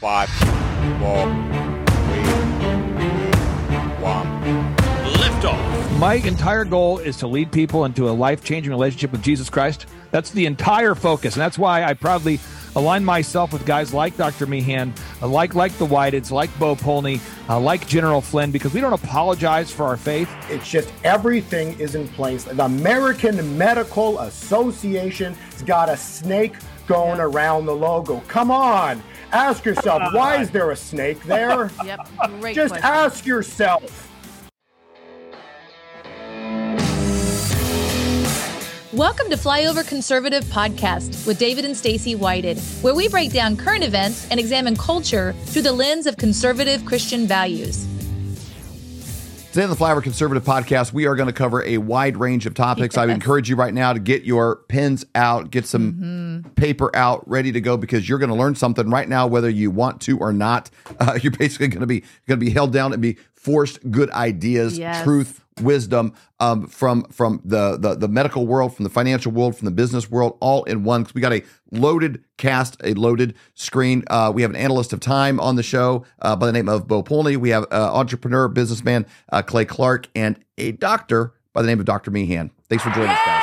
Five, four, three, two, one. Liftoff. My entire goal is to lead people into a life changing relationship with Jesus Christ. That's the entire focus. And that's why I proudly align myself with guys like Dr. Meehan, uh, like like the Whiteds, like Bo Polney, uh, like General Flynn, because we don't apologize for our faith. It's just everything is in place. The American Medical Association has got a snake going around the logo. Come on. Ask yourself, why is there a snake there? Yep. Great Just question. ask yourself. Welcome to Flyover Conservative Podcast with David and Stacy Whited, where we break down current events and examine culture through the lens of conservative Christian values. Today on the Flyover Conservative Podcast, we are going to cover a wide range of topics. I encourage you right now to get your pens out, get some Mm-hmm. paper out, ready to go because you're going to learn something right now, whether you want to or not. Uh, you're basically going to be going to be held down and be forced good ideas, Yes. truth, wisdom um, from from the, the the medical world, from the financial world, from the business world, all in one. 'Cause we got a loaded cast, a loaded screen. Uh, we have an analyst of time on the show uh, by the name of Bo Polney. We have uh, entrepreneur, businessman uh, Clay Clark, and a doctor by the name of Dr. Meehan. Thanks for joining us, guys.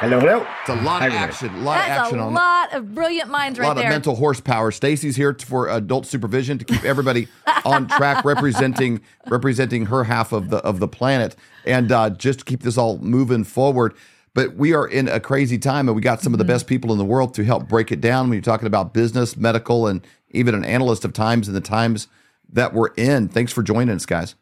Hello, hello. It's a lot Hi, of action, a lot of action a on lot of brilliant minds right there. a right lot there. of mental horsepower. Stacy's here for adult supervision to keep everybody on track, representing representing her half of the of the planet, and uh, just to keep this all moving forward. But we are in a crazy time, and we got some of the Mm-hmm. best people in the world to help break it down. When you're talking about business, medical, and even an analyst of times and the times that we're in. Thanks for joining us, guys.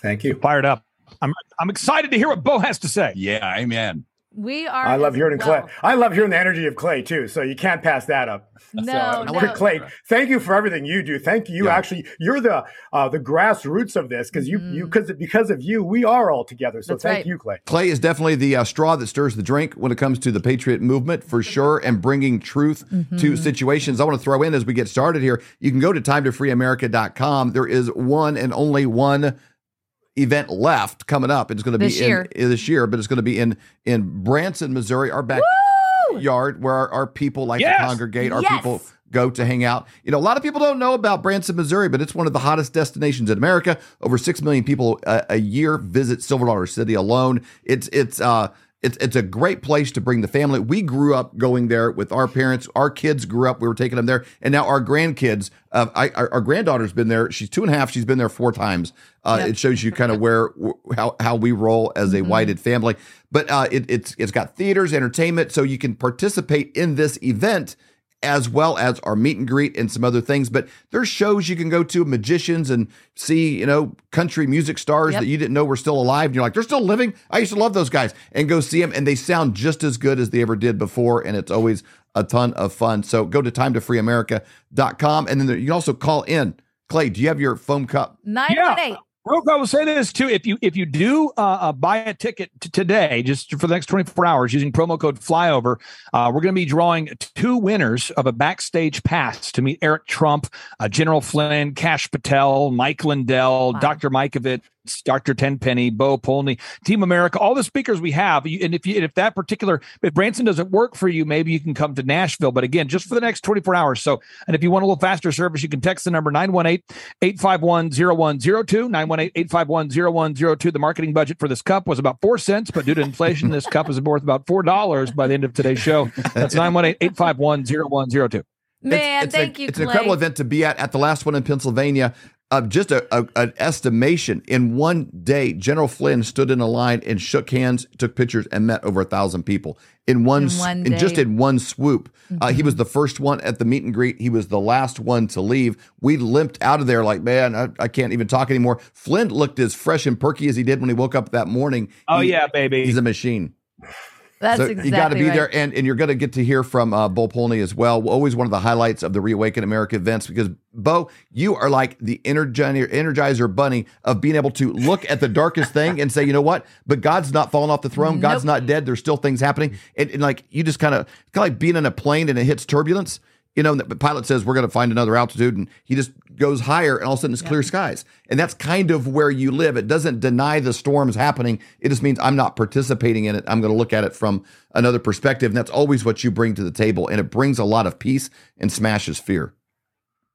Thank you. Fired up. I'm, I'm excited to hear what Bo has to say. Yeah, amen. we are. I love hearing well. Clay. I love hearing the energy of Clay too. So you can't pass that up. No, so, no. Clay, thank you for everything you do. Thank you. Yeah. Actually, you're the uh, the grassroots of this because you you because because of you we are all together. So Mm-hmm. That's thank right. you, Clay. Clay is definitely the uh, straw that stirs the drink when it comes to the patriot movement for sure and bringing truth to situations. I want to throw in as we get started here. You can go to timetofreeamerica.com. There is one and only one event left coming up. It's going to be This in, year. in this year, but it's going to be in in Branson, Missouri, our backyard where our, our people like Yes. to congregate, our Yes. people go to hang out. You know, a lot of people don't know about Branson, Missouri, but it's one of the hottest destinations in America. Over six million people a, a year visit Silver Dollar City alone. It's it's uh it's it's a great place to bring the family. We grew up going there with our parents. Our kids grew up. We were taking them there, and now our grandkids. Uh, I, our, our granddaughter's been there. She's two and a half. She's been there four times. Uh, Yep. It shows you kind of where how how we roll as a whited family. But uh, it, it's it's got theaters, entertainment, so you can participate in this event as well as our meet and greet and some other things. But there's shows you can go to, magicians and see, you know, country music stars Yep. that you didn't know were still alive. And you're like, they're still living. I used to love those guys and go see them. And they sound just as good as they ever did before. And it's always a ton of fun. So go to timetofreeamerica.com. And then there, you can also call in. Clay, do you have your foam cup? Nine one eight. Real quick, I will say this too: if you if you do uh, uh, buy a ticket t- today, just for the next twenty four hours, using promo code Flyover, uh, we're going to be drawing two winners of a backstage pass to meet Eric Trump, uh, General Flynn, Kash Patel, Mike Lindell, Wow. Dr. Mikovits, Dr. Tenpenny, Bo Polney, Team America, all the speakers we have. And if you, and if that particular if Branson doesn't work for you, maybe you can come to Nashville. But again, just for the next twenty four hours. So, and if you want a little faster service, you can text the number 918 851 0102 918 851 0102. The marketing budget for this cup was about four cents, but due to inflation, this cup is worth about four dollars by the end of today's show. That's 918 851 0102. Man, it's, thank a, you, It's Clay. an incredible event to be at. At the last one in Pennsylvania, uh, just a, a- an estimation in one day, General Flynn stood in a line and shook hands, took pictures, and met over a thousand people in one, In s- one in just in one swoop. Uh, he was the first one at the meet and greet. He was the last one to leave. We limped out of there like, man, I, I can't even talk anymore. Flynn looked as fresh and perky as he did when he woke up that morning. Oh, He- yeah, baby. He's a machine That's so exactly you got to be right. there, and, and you're going to get to hear from uh, Bo Polney as well. Always one of the highlights of the Reawaken America events because Bo, you are like the energizer, energizer bunny of being able to look at the darkest thing and say, you know what? But God's not fallen off the throne. God's not dead. There's still things happening, and, and like you just kind of it's kind of like being in a plane and it hits turbulence. You know, the pilot says we're going to find another altitude, and he just goes higher, and all of a sudden it's clear skies. And that's kind of where you live. It doesn't deny the storms happening. It just means I'm not participating in it. I'm going to look at it from another perspective, and that's always what you bring to the table. And it brings a lot of peace and smashes fear.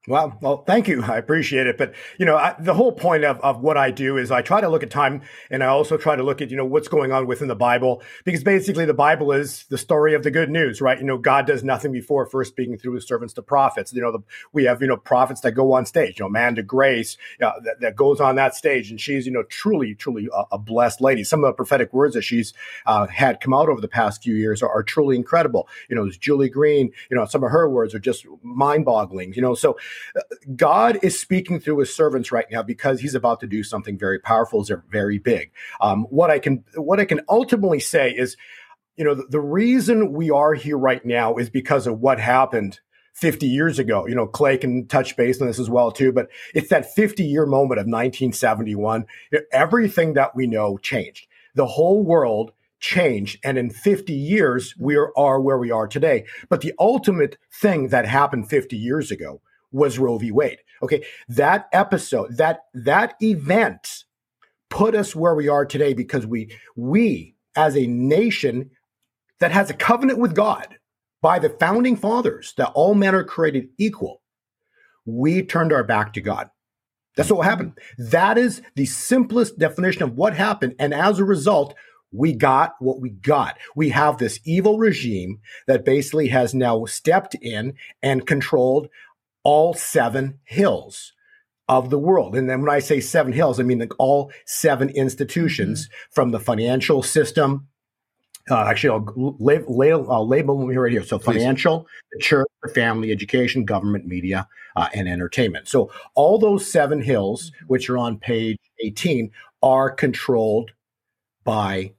Well, well, thank you. I appreciate it. But, you know, I, the whole point of, of what I do is I try to look at time and I also try to look at, you know, what's going on within the Bible because basically the Bible is the story of the good news, right? You know, God does nothing before first speaking through his servants, to prophets. You know, the, we have, you know, prophets that go on stage, you know, Amanda Grace uh, that, that goes on that stage and she's, you know, truly, truly a, a blessed lady. Some of the prophetic words that she's uh, had come out over the past few years are, are truly incredible. You know, Julie Green, you know, some of her words are just mind boggling, you know, so God is speaking through his servants right now because he's about to do something very powerful, very big. Um, what I can what I can ultimately say is, you know, the, the reason we are here right now is because of what happened 50 years ago. You know, Clay can touch base on this as well too, but it's that 50 year moment of 1971. Everything that we know changed. The whole world changed. And in 50 years, we are where we are today. But the ultimate thing that happened 50 years ago was Roe v. Wade. Okay. That episode, that, that event put us where we are today because we, we as a nation that has a covenant with God by the founding fathers that all men are created equal, we turned our back to God. That's what happened. That is the simplest definition of what happened. And as a result, we got what we got. We have this evil regime that basically has now stepped in and controlled all seven hills of the world. And then when I say seven hills, I mean like all seven institutions mm-hmm. from the financial system. Uh, actually, I'll, lab, lab, I'll label them here right here. So, financial, the church, the family, education, government, media, uh, and entertainment. So, all those seven hills, mm-hmm. which are on page 18, are controlled by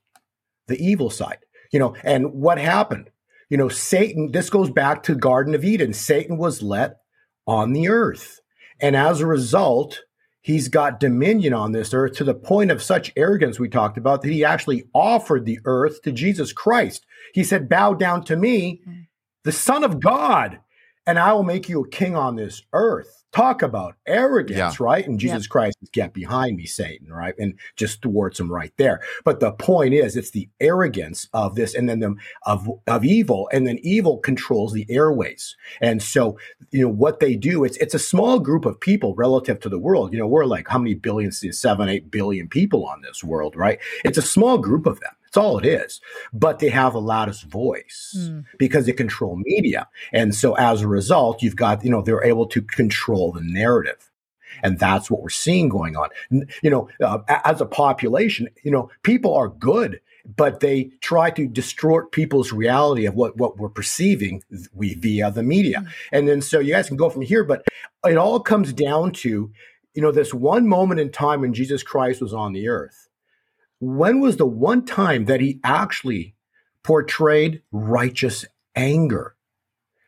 the evil side. You know, and what happened? You know, Satan, this goes back to Garden of Eden. Satan was let on the earth. And as a result, he's got dominion on this earth to the point of such arrogance we talked about that he actually offered the earth to Jesus Christ. He said, Bow down to me, hmm. the Son of God, and I will make you a king on this earth talk about arrogance, yeah. right? And Jesus yeah. Christ is get behind me, Satan, right? And just thwarts him right there. But the point is, it's the arrogance of this, and then the of of evil, and then evil controls the airways. And so, you know, what they do, it's it's a small group of people relative to the world. You know, we're like how many billions? Seven, eight billion people on this world, right? It's a small group of them. That's all it is. But they have a loudest voice mm. because they control media. And so as a result, you've got, you know, they're able to control the narrative. And that's what we're seeing going on. You know, uh, as a population, you know, people are good, but they try to distort people's reality of what, what we're perceiving we, via the media. Mm. And then so you guys can go from here, but it all comes down to, you know, this one moment in time when Jesus Christ was on the earth when was the one time that he actually portrayed righteous anger?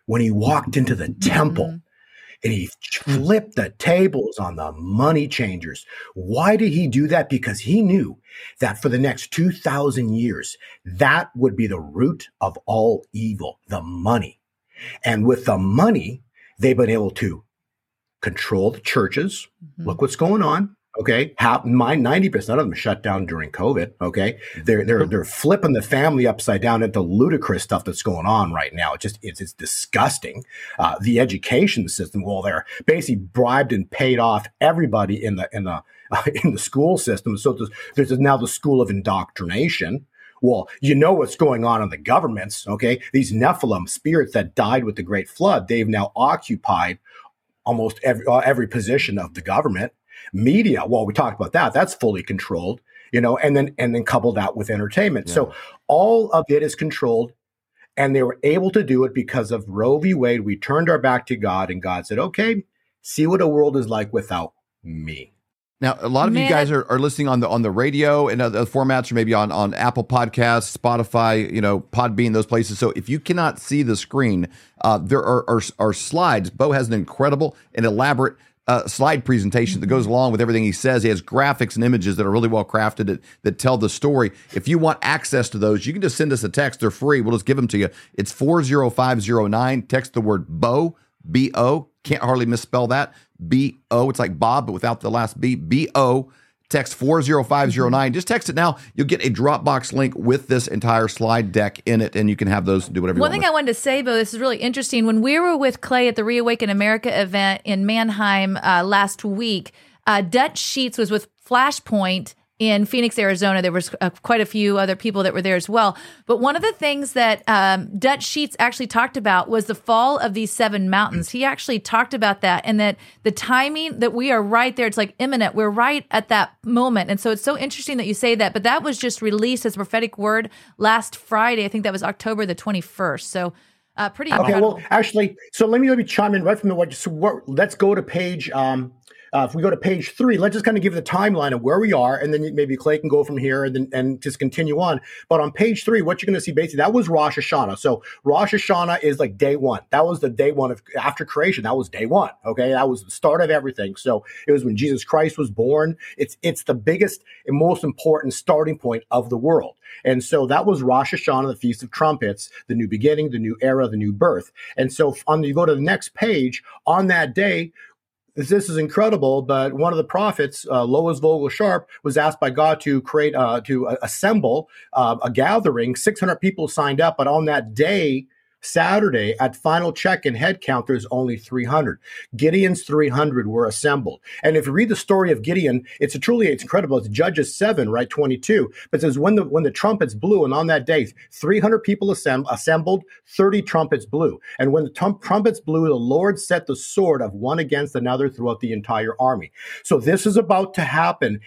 When he walked into the temple mm-hmm. and he flipped the tables on the money changers. Why did he do that? Because he knew that for the next 2,000 years, that would be the root of all evil, the money. And with the money, they've been able to control the churches. Mm-hmm. Look what's going on. Okay, half mine ninety percent of them shut down during COVID. Okay, they're they're they're flipping the family upside down into ludicrous stuff that's going on right now. It just it's it's disgusting. Uh, the education system, well, they're basically bribed and paid off everybody in the in the uh, in the school system. So there's, there's now the school of indoctrination. Well, you know what's going on in the governments. Okay, these Nephilim spirits that died with the Great Flood, they've now occupied almost every uh, every position of the government media well we talked about that that's fully controlled you know and then and then couple that with entertainment yeah. so all of it is controlled and they were able to do it because of roe v wade we turned our back to god and god said okay see what a world is like without me now, a lot of Man. you guys are, are listening on the on the radio and other formats, or maybe on on Apple Podcasts, Spotify, you know, Podbean, those places. So if you cannot see the screen, uh, there are, are, are slides. Bo has an incredible and elaborate uh, slide presentation that goes mm-hmm. along with everything he says. He has graphics and images that are really well crafted that, that tell the story. If you want access to those, you can just send us a text. They're free. We'll just give them to you. It's 40509. Text the word Bo B O. Can't hardly misspell that. B O. It's like Bob, but without the last B. B O. Text 40509. Just text it now. You'll get a Dropbox link with this entire slide deck in it, and you can have those do whatever you One thing with. I wanted to say, though, this is really interesting. When we were with Clay at the Reawaken America event in Manheim uh, last week, uh, Dutch Sheets was with Flashpoint in Phoenix, Arizona. There was uh, quite a few other people that were there as well. But one of the things that um, Dutch Sheets actually talked about was the fall of these seven mountains. He actually talked about that and that the timing that we are right there, it's like imminent. We're right at that moment. And so it's so interesting that you say that. But that was just released as a prophetic word last Friday. I think that was October the 21st. So uh, pretty Okay, incredible. well, actually, so let me let me chime in right from the what. So what let's go to page. Um, uh, if we go to page three, let's just kind of give the timeline of where we are, and then maybe Clay can go from here and then and just continue on. But on page three, what you're going to see basically that was Rosh Hashanah. So Rosh Hashanah is like day one. That was the day one of after creation. That was day one. Okay, that was the start of everything. So it was when Jesus Christ was born. It's it's the biggest and most important starting point of the world. And so that was Rosh Hashanah, the Feast of Trumpets, the new beginning, the new era, the new birth. And so on you go to the next page on that day. This, is incredible, but one of the prophets, uh, Lois Vogel Sharp, was asked by God to create, uh, to uh, assemble uh, a gathering. 600 people signed up, but on that day, Saturday, at final check and head count, there's only 300. Gideon's 300 were assembled. And if you read the story of Gideon, it's a truly it's incredible. It's Judges 7, right, 22. But it says when the when the trumpets blew, and on that day, 300 people assemb- assembled, 30 trumpets blew. And when the tum- trumpets blew, the Lord set the sword of one against another throughout the entire army. So this is about to happen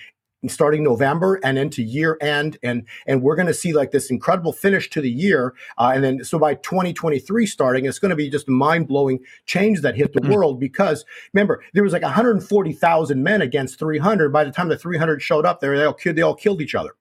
starting November and into year end, and and we're going to see like this incredible finish to the year, uh, and then so by 2023 starting, it's going to be just a mind blowing change that hit the world because remember there was like 140,000 men against 300. By the time the 300 showed up, there they all they all killed each other.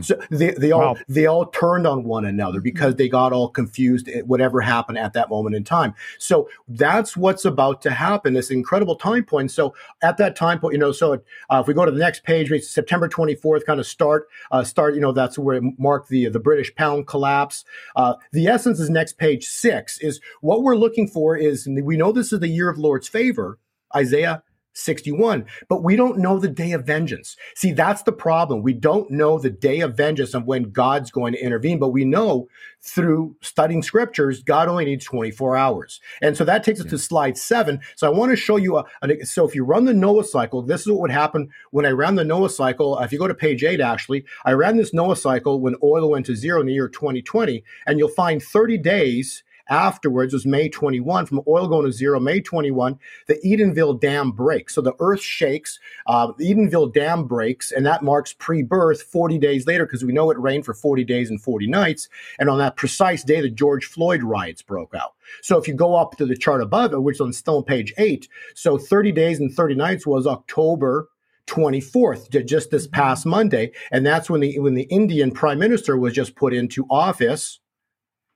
So they, they all Wow. they all turned on one another because they got all confused at whatever happened at that moment in time. So that's what's about to happen. This incredible time point. So at that time point, you know, so uh, if we go to the next page, it's September 24th, kind of start uh, start. You know, that's where it marked the the British pound collapse. Uh, the essence is next page six. Is what we're looking for is we know this is the year of Lord's favor. Isaiah 61, but we don't know the day of vengeance. See, that's the problem. We don't know the day of vengeance and when God's going to intervene, but we know through studying scriptures, God only needs 24 hours. And so that takes us to slide seven. So I want to show you a, an- so if you run the Noah cycle, this is what would happen when I ran the Noah cycle. Uh, if you go to page eight, actually, I ran this Noah cycle when oil went to zero in the year 2020, and you'll find 30 days afterwards was May 21 from oil going to zero. May 21, the Edenville Dam breaks. So the earth shakes, uh, the Edenville Dam breaks, and that marks pre birth 40 days later because we know it rained for 40 days and 40 nights. And on that precise day, the George Floyd riots broke out. So if you go up to the chart above it, which is on still on page eight, so 30 days and 30 nights was October 24th, just this past Monday. And that's when the when the Indian prime minister was just put into office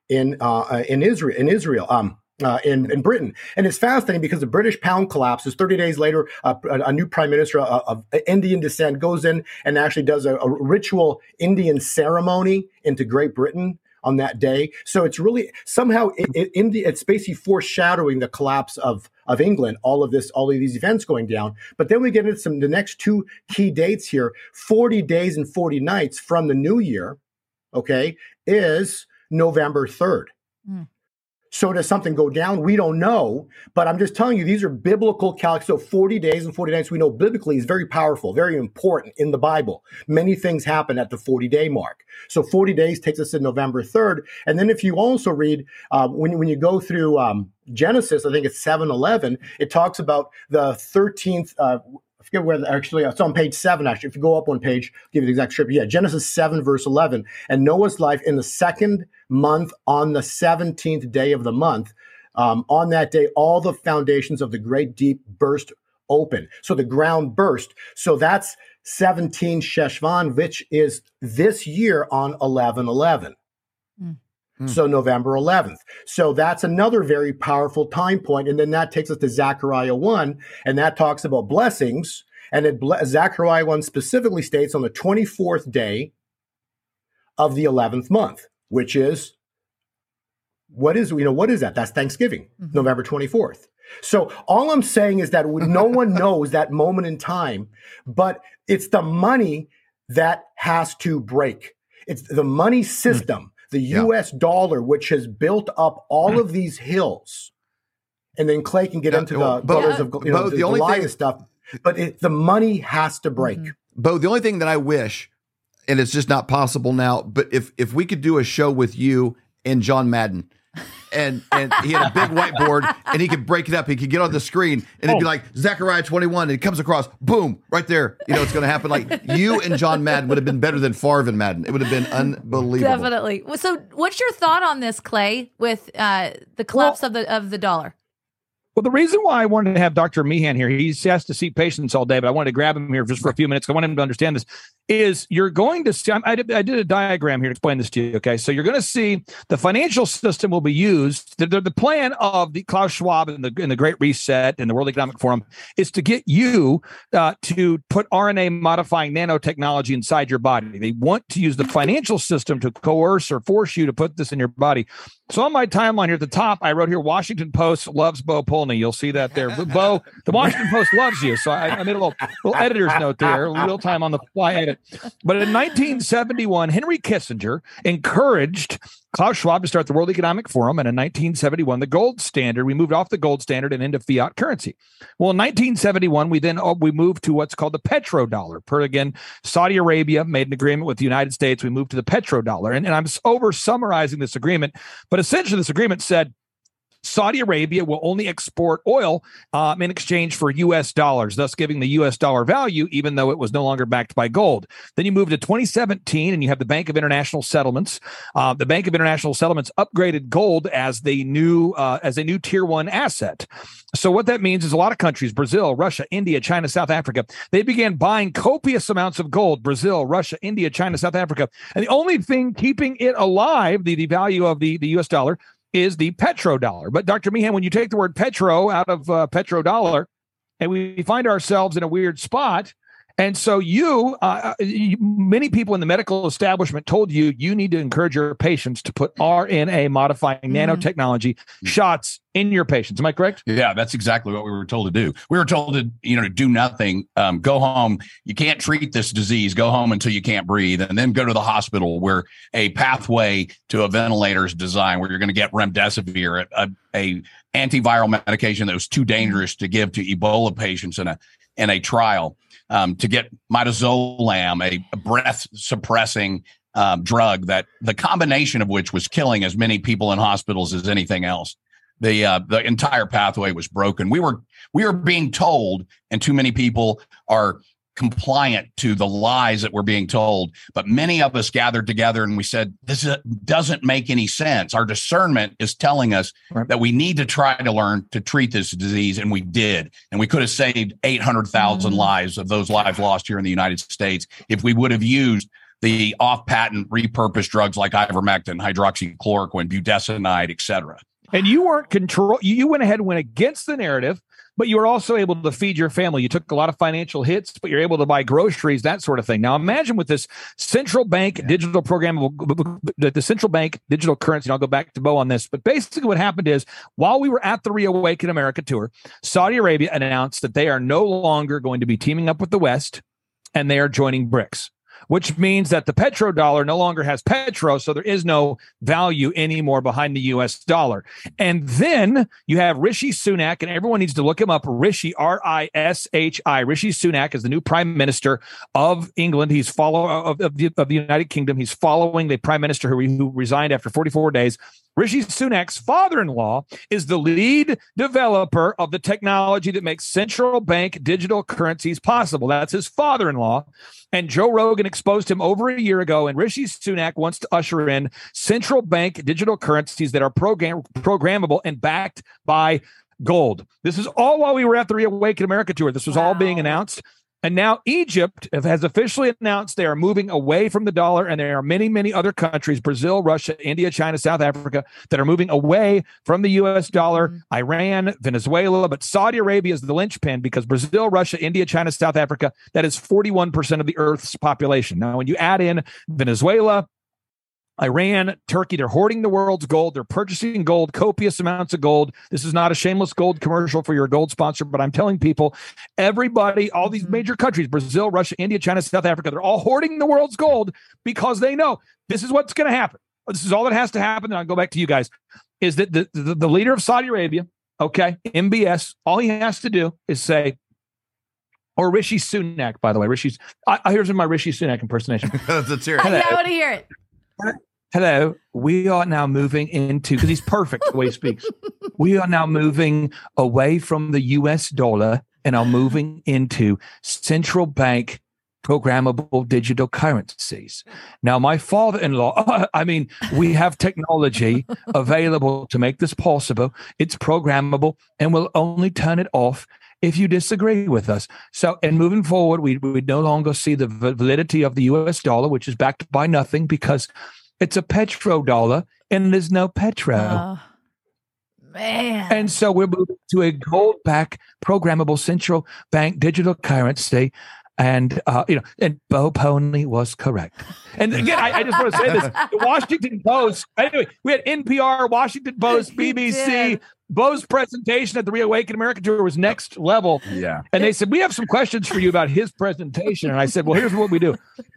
in uh, uh, in Israel in Israel um uh, in in Britain. And it's fascinating because the British pound collapses. 30 days later uh, a, a new prime minister uh, of Indian descent goes in and actually does a, a ritual Indian ceremony into Great Britain on that day. So it's really somehow it, it, it's basically foreshadowing the collapse of of England all of this all of these events going down. But then we get into some the next two key dates here. 40 days and 40 nights from the new year okay is November 3rd. Mm. So does something go down? We don't know, but I'm just telling you these are biblical calcs. So 40 days and 40 nights we know biblically is very powerful, very important in the Bible. Many things happen at the 40 day mark. So 40 days takes us to November 3rd. And then if you also read uh, when when you go through um, Genesis, I think it's 7:11, it talks about the 13th. Uh, forget where the, actually it's on page seven. Actually, if you go up one page, I'll give you the exact script. Yeah, Genesis seven verse eleven. And Noah's life in the second month on the seventeenth day of the month. Um, on that day, all the foundations of the great deep burst open. So the ground burst. So that's 17 Sheshvan, which is this year on 11 11. Hmm. So November 11th. So that's another very powerful time point. And then that takes us to Zechariah 1, and that talks about blessings. And it, ble- Zechariah 1 specifically states on the 24th day of the 11th month, which is what is, you know, what is that? That's Thanksgiving, mm-hmm. November 24th. So all I'm saying is that no one knows that moment in time, but it's the money that has to break. It's the money hmm. system, the Yeah. US dollar, which has built up all hmm. of these hills. And then Clay can get Yeah, into well, the Bo- pillars of you know, Bo, the, the only Goliath thing- stuff. But it, the money has to mm-hmm. break. Bo, the only thing that I wish, and it's just not possible now, but if if we could do a show with you and John Madden, and and he had a big whiteboard and he could break it up, he could get on the screen and it'd be Oh. like Zechariah twenty one, and it comes across, boom, right there. You know it's going to happen. Like you and John Madden would have been better than Favre and Madden. It would have been unbelievable. Definitely. So, what's your thought on this, Clay, with uh, the collapse of the of the dollar? Well, the reason why I wanted to have Dr. Meehan here, he's has to see patients all day, but I wanted to grab him here just for a few minutes. I want him to understand this. Is you're going to see, I did, I did a diagram here to explain this to you. Okay. So you're going to see the financial system will be used. The, the, plan of the Klaus Schwab and the, and the Great Reset and the World Economic Forum is to get you uh, to put RNA modifying nanotechnology inside your body. They want to use the financial system to coerce or force you to put this in your body. So on my timeline here at the top, I wrote here Washington Post loves Bo Polney. You'll see that there. Bo, the Washington Post loves you. So I, I made a little, little editor's note there, real time on the fly edit. But in 1971, Henry Kissinger encouraged Klaus Schwab to start the World Economic Forum. And in 1971, the gold standard, we moved off the gold standard and into fiat currency. Well, in 1971, we then oh, we moved to what's called the petrodollar. Per again, Saudi Arabia made an agreement with the United States. We moved to the petrodollar. And, and I'm over summarizing this agreement, but essentially this agreement said Saudi Arabia will only export oil um, in exchange for U.S. dollars, thus giving the U.S. dollar value, even though it was no longer backed by gold. Then you move to 2017, and you have the Bank of International Settlements. Uh, the Bank of International Settlements upgraded gold as the new uh, as a new tier one asset. So what that means is a lot of countries, Brazil, Russia, India, China, South Africa, they began buying copious amounts of gold. Brazil, Russia, India, China, South Africa, and the only thing keeping it alive, the, the value of the, the U.S. dollar, is the petrodollar. But Dr. Meehan, when you take the word petro out of uh, petrodollar, and we find ourselves in a weird spot. And so you, uh, many people in the medical establishment told you you need to encourage your patients to put RNA modifying nanotechnology shots in your patients. Am I correct? Yeah, that's exactly what we were told to do. We were told to, you know, to do nothing. Um, go home. You can't treat this disease. Go home until you can't breathe, and then go to the hospital where a pathway to a ventilator is designed, where you're going to get remdesivir, a, a antiviral medication that was too dangerous to give to Ebola patients in a in a trial. Um, to get midazolam, a breath suppressing um, drug that the combination of which was killing as many people in hospitals as anything else the uh, the entire pathway was broken. We were we were being told, and too many people are compliant to the lies that we're being told. But many of us gathered together and we said, "This doesn't make any sense." Our discernment is telling us Right. that we need to try to learn to treat this disease, and we did. And we could have saved eight hundred thousand Mm. lives of those lives lost here in the United States if we would have used the off-patent repurposed drugs like ivermectin, hydroxychloroquine, budesonide, et cetera. And you weren't control. You went ahead and went against the narrative, but you were also able to feed your family. You took a lot of financial hits, but you're able to buy groceries, that sort of thing. Now imagine with this central bank digital program, the the central bank digital currency. And I'll go back to Bo on this, but basically what happened is while we were at the Reawaken America tour, Saudi Arabia announced that they are no longer going to be teaming up with the West, and they are joining BRICS which means that the petrodollar no longer has petro, so there is no value anymore behind the US dollar. And then you have Rishi Sunak, and everyone needs to look him up. Rishi, R I S H I. Rishi Sunak is the new prime minister of England. He's follow of, of, the, of the United Kingdom. He's following the prime minister who, who resigned after 44 days. Rishi Sunak's father in law is the lead developer of the technology that makes central bank digital currencies possible. That's his father in law. And Joe Rogan exposed him over a year ago. And Rishi Sunak wants to usher in central bank digital currencies that are program- programmable and backed by gold. This is all while we were at the Reawaken America tour. This was all being announced. And now Egypt has officially announced they are moving away from the dollar, and there are many, many other countries Brazil, Russia, India, China, South Africa that are moving away from the US dollar, Mhm. Iran, Venezuela. But Saudi Arabia is the linchpin because Brazil, Russia, India, China, South Africa, that is 41% of the Earth's population. Now, when you add in Venezuela, Iran, Turkey, they're hoarding the world's gold. They're purchasing gold, copious amounts of gold. This is not a shameless gold commercial for your gold sponsor, but I'm telling people, everybody, all these mm-hmm. major countries, Brazil, Russia, India, China, South Africa, they're all hoarding the world's gold because they know this is what's going to happen. This is all that has to happen. And I'll go back to you guys is that the, the, the leader of Saudi Arabia, okay, MBS, all he has to do is say, or Rishi Sunak, by the way. Rishi's, I, I- here's my Rishi Sunak impersonation. Let's hear I. I want to hear it. Hello, we are now moving into because he's perfect the way he speaks. We are now moving away from the US dollar and are moving into central bank programmable digital currencies. Now, my father in law, I mean, we have technology available to make this possible. It's programmable and we'll only turn it off if you disagree with us. So, and moving forward, we we no longer see the validity of the US dollar, which is backed by nothing because it's a petrodollar and there's no petro. Oh, man. And so we're moving to a gold back programmable central bank digital currency. And uh, you know, and Bo Polney was correct. And again, I, I just want to say this: the Washington Post. Anyway, we had NPR, Washington Post, BBC. did. Bo's presentation at the Reawaken America tour was next level. Yeah. And they said, We have some questions for you about his presentation. And I said, Well, here's what we do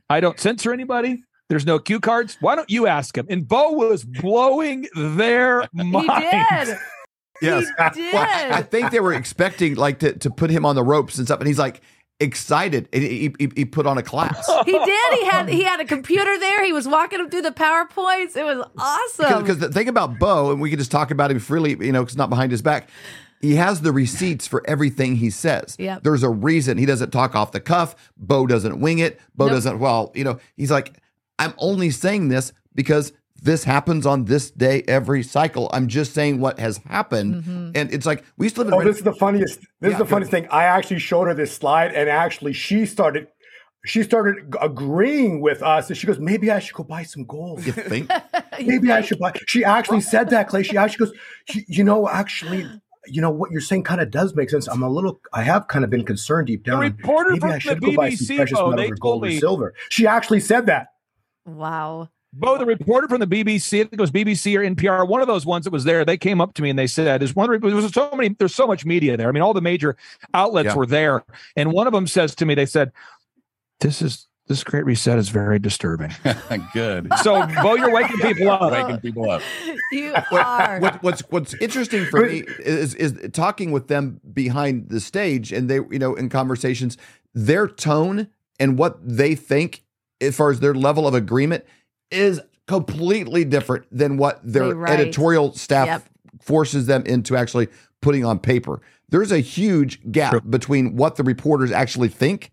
I don't censor anybody. There's no cue cards. Why don't you ask him? And Bo was blowing their mind. he did. Yes. He did. Well, I I think they were expecting like to, to put him on the ropes and stuff, and he's like excited. And he, he, he put on a class. He did. He had he had a computer there. He was walking him through the powerpoints. It was awesome. Because the thing about Bo, and we can just talk about him freely, you know, because not behind his back. He has the receipts for everything he says. Yep. There's a reason he doesn't talk off the cuff. Bo doesn't wing it. Bo Nope. doesn't. Well, you know, he's like, I'm only saying this because this happens on this day every cycle. I'm just saying what has happened, Mm-hmm. and it's like we used to live in. Oh, Red- this is the funniest. This Yeah, is the funniest thing. I actually showed her this slide, and actually, she started. She started agreeing with us, and she goes, "Maybe I should go buy some gold. you think? Maybe I should buy." She actually said that, Clay. She actually goes, "You- "You know, actually, you know what you're saying kind of does make sense. I'm a little. I have kind of been concerned deep down. The reporter Maybe from I the should go buy BBC, some precious Bo, metals they or told gold or silver." She actually said that. Wow. Bo, the reporter from the BBC, I think it was BBC or NPR, one of those ones that was there, they came up to me and they said, "There's one. There was so many. There's so much media there. I mean, all the major outlets Yeah. were there, and one of them says to me, they said, "This is this great reset is very disturbing." Good. So, Bo, you're waking people up. Waking people up. You What- are. what, what's what's interesting for me is is talking with them behind the stage and they you know in conversations their tone and what they think as far as their level of agreement is completely different than what their right. editorial staff Yep. forces them into actually putting on paper. There's a huge gap True. between what the reporters actually think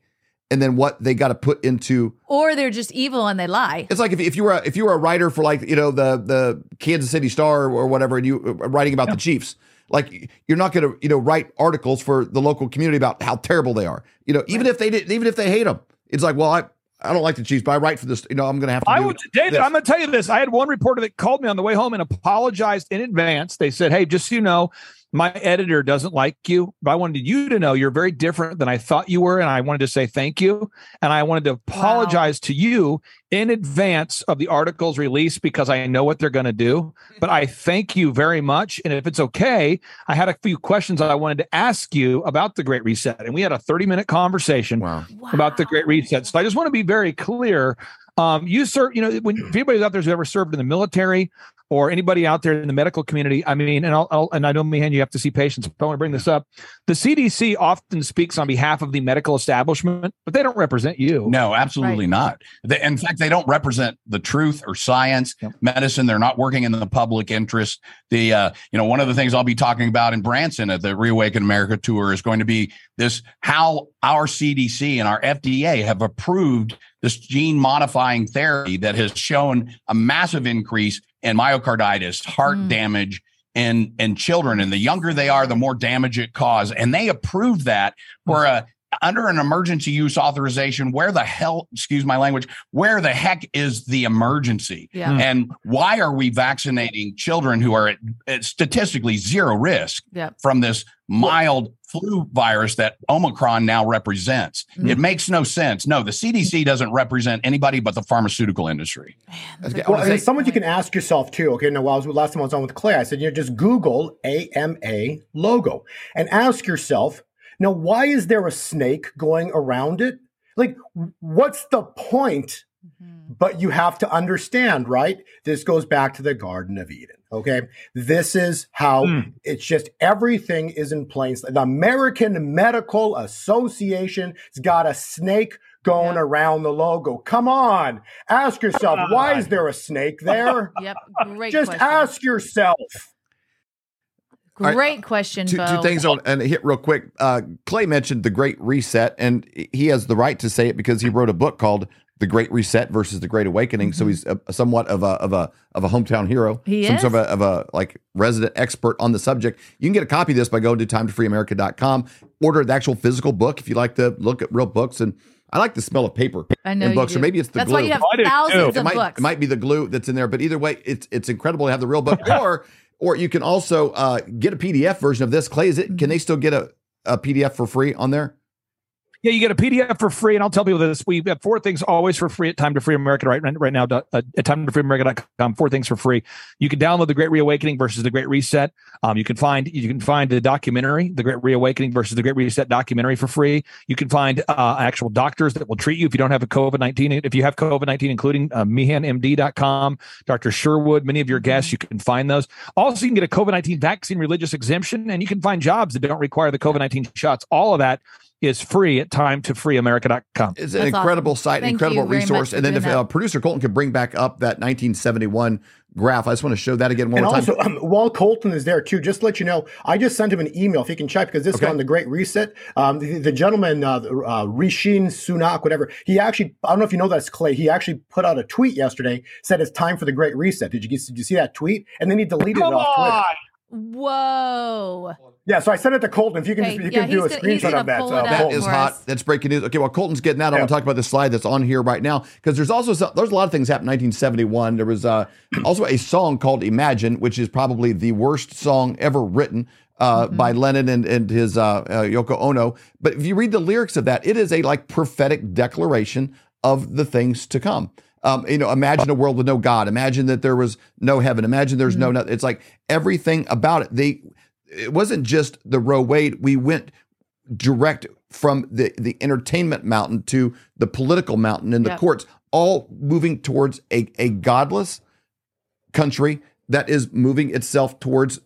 and then what they got to put into or they're just evil and they lie. it's like if, if you were a, if you were a writer for like you know the the Kansas City Star or whatever, and you uh, writing about the Chiefs, like you're not going to you know write articles for the local community about how terrible they are. You know, even if they did, even if they hate them, it's like, well, I I don't like the Chiefs, but I write for this. You know, I'm going to have to. I would, David, this. I'm going to tell you this. I had one reporter that called me on the way home and apologized in advance. They said, Hey, just so you know, my editor doesn't like you, but I wanted you to know you're very different than I thought you were. And I wanted to say thank you. And I wanted to apologize to you in advance of the article's release because I know what they're going to do. But I thank you very much. And if it's okay, I had a few questions I wanted to ask you about the Great Reset. And we had a 30 minute conversation wow. about the Great Reset. So I just want to be very clear. Um, you serve, you know, when if anybody out there who's ever served in the military or anybody out there in the medical community, I mean, and I'll, I'll and I know, Meehan, you have to see patients, but I want to bring this up. The CDC often speaks on behalf of the medical establishment, but they don't represent you. No, absolutely Right. not. They, in fact, they don't represent the truth or science, Yep. medicine. They're not working in the public interest. The uh, you know one of the things I'll be talking about in Branson at the Reawaken America tour is going to be this: how our CDC and our FDA have approved this gene modifying therapy that has shown a massive increase in myocarditis, heart Mm. damage. In, in children, and the younger they are, the more damage it causes. And they approved that for a under an emergency use authorization, where the hell, excuse my language, where the heck is the emergency? Yeah. Hmm. And why are we vaccinating children who are at, at statistically zero risk Yep. from this mild flu virus that Omicron now represents? Mm-hmm. It makes no sense. No, the CDC doesn't represent anybody but the pharmaceutical industry. Okay, I Well, wanna and it's someone you can ask yourself too. Okay, now, while I was last time I was on with Clay, I said, you know, just Google AMA logo and ask yourself, now, why is there a snake going around it? Like, what's the point? But you have to understand, right? This goes back to the Garden of Eden. Okay, this is how Hmm. it's just everything is in place. The American Medical Association has got a snake going Yeah. around the logo. Come on, ask yourself, why is there a snake there? Yep. Great Just question. ask yourself. All right, Great question, two, Bo. two things on and hit real quick. Uh, Clay mentioned the Great Reset, and he has the right to say it because he wrote a book called "The Great Reset versus the Great Awakening." So he's a, somewhat of a of a of a hometown hero. Mm-hmm. He some is. sort of a, of a like resident expert on the subject. You can get a copy of this by going to timetofreeamerica.com. Order the actual physical book if you like to look at real books. And I like the smell of paper I know in books, or maybe it's the glue. That's glue. why you have I do too. thousands it of might, books. it might be the glue that's in there, but either way, it's it's incredible to have the real book. or or you can also uh, get a PDF version of this. Clay, is it? Mm-hmm. Can they still get a, a PDF for free on there? Yeah, you get a PDF for free, and I'll tell people this: we have four things always for free at Time to Free America right right now. Uh, at Time to Free America.com, four things for free. You can download the Great Reawakening versus the Great Reset. Um, you can find you can find the documentary, the Great Reawakening versus the Great Reset documentary for free. You can find uh, actual doctors that will treat you if you don't have a COVID nineteen. If you have COVID nineteen, including uh, MeehanMD.com, Dr. Sherwood, many of your guests, you can find those. Also, you can get a COVID nineteen vaccine religious exemption, and you can find jobs that don't require the COVID nineteen shots. All of that is free at time to freeamerica.com. It's an That's incredible awesome. site, Thank incredible you very much resource. And then if that. uh, producer Colton could bring back up that 1971 graph, I just want to show that again one And more time. also, um, while Colton is there too, just to let you know, I just sent him an email if he can check because this Okay. is on the Great Reset. Um, the, the gentleman, uh, uh, Rishin Sunak, whatever, he actually, I don't know if you know that's Clay. He actually put out a tweet yesterday, said it's time for the Great Reset. Did you did you see that tweet? And then he deleted Come it off Twitter. on. Whoa. Yeah, so I sent it to Colton. If you can, Okay, just, you yeah, can do a gonna- screenshot of that. pull So, it up. That Colton. is hot. us. That's breaking news. Okay, while Colton's getting that, I Yeah. want to talk about the slide that's on here right now because there's also some, there's a lot of things happened in 1971. There was uh, also a song called "Imagine," which is probably the worst song ever written. Uh, Mm-hmm. By Lennon and, and his uh, uh, Yoko Ono, but if you read the lyrics of that, it is a like prophetic declaration of the things to come. Um, you know, imagine a world with no God. Imagine that there was no heaven. Imagine there's no. Nothing. It's like everything about it. They. It wasn't just the Roe Wade. We went direct from the the entertainment mountain to the political mountain in the Yep. courts, all moving towards a a godless country that is moving itself towards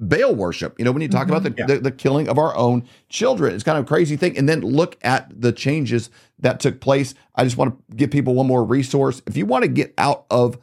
Baal worship. You know, when you talk about the, Yeah. the the killing of our own children, it's kind of a crazy thing. And then look at the changes that took place. I just want to give people one more resource. If you want to get out of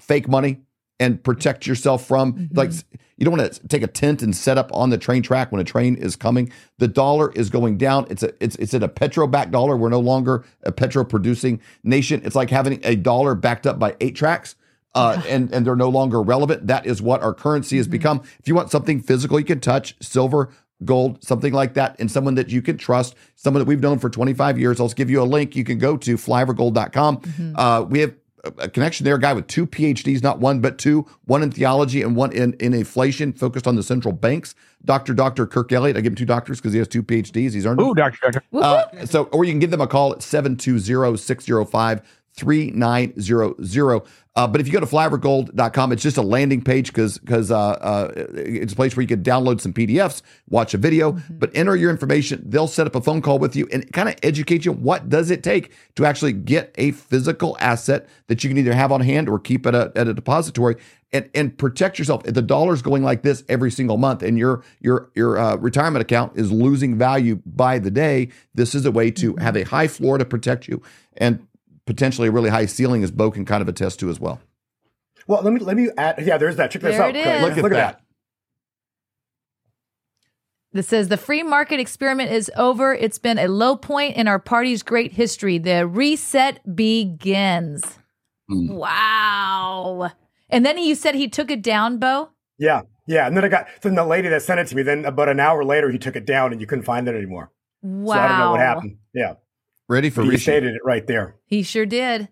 fake money and protect yourself from like mm-hmm. You don't want to take a tent and set up on the train track when a train is coming. The dollar is going down. It's a it's it's at a petro backed dollar. We're no longer a petro producing nation. It's like having a dollar backed up by eight tracks. Uh, and and they're no longer relevant. That is what our currency has become. If you want something physical you can touch, silver, gold, something like that, and someone that you can trust, someone that we've known for 25 years, I'll give you a link. You can go to flyovergold.com. Uh, we have a a connection there, a guy with two PhDs, not one, but two, one in theology and one in, in inflation, focused on the central banks. Dr. Dr. Kirk Elliott, I give him two doctors because he has two PhDs. He's earned them. Doctor, Doctor. Uh, so, or you can give them a call at 720-605 3900. Uh, but if you go to flyovergold.com, it's just a landing page because because uh, uh, it's a place where you can download some PDFs, watch a video, but enter your information. They'll set up a phone call with you and kind of educate you. What does it take to actually get a physical asset that you can either have on hand or keep at a, at a depository and, and protect yourself? If the dollar's going like this every single month and your your your uh, retirement account is losing value by the day, this is a way to have a high floor to protect you and potentially a really high ceiling, as Bo can kind of attest to as well. Well, let me let me add. Yeah, there's that. Check this There out. it Look, Look at look at that. that. This says the free market experiment is over. It's been a low point in our party's great history. The reset begins. Mm. Wow. And then you said he took it down, Bo? Yeah, yeah. And then I got then the lady that sent it to me. Then about an hour later, he took it down, and you couldn't find it anymore. Wow. So I don't know what happened. Yeah. Ready for He Rishi. stated it right there. He sure did.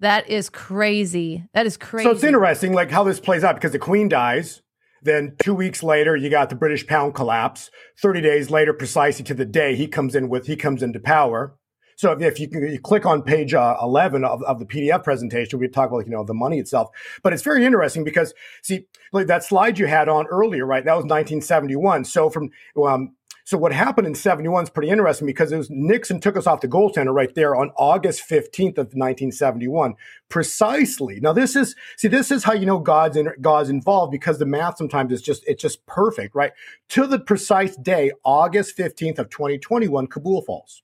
That is crazy. That is crazy. So it's interesting, like how this plays out because the Queen dies. Then two weeks later, you got the British pound collapse. Thirty days later, precisely to the day, he comes in with he comes into power. So if, if you, can, you click on page uh, eleven of, of the PDF presentation, we talk about like, you know the money itself. But it's very interesting because see, like that slide you had on earlier, right? That was 1971. So from um, so what happened in 71 is pretty interesting because it was Nixon took us off the gold standard right there on August 15th of 1971. Precisely. Now this is see this is how you know God's in, God's involved because the math sometimes is just it's just perfect, right? To the precise day, August 15th of 2021, Kabul falls.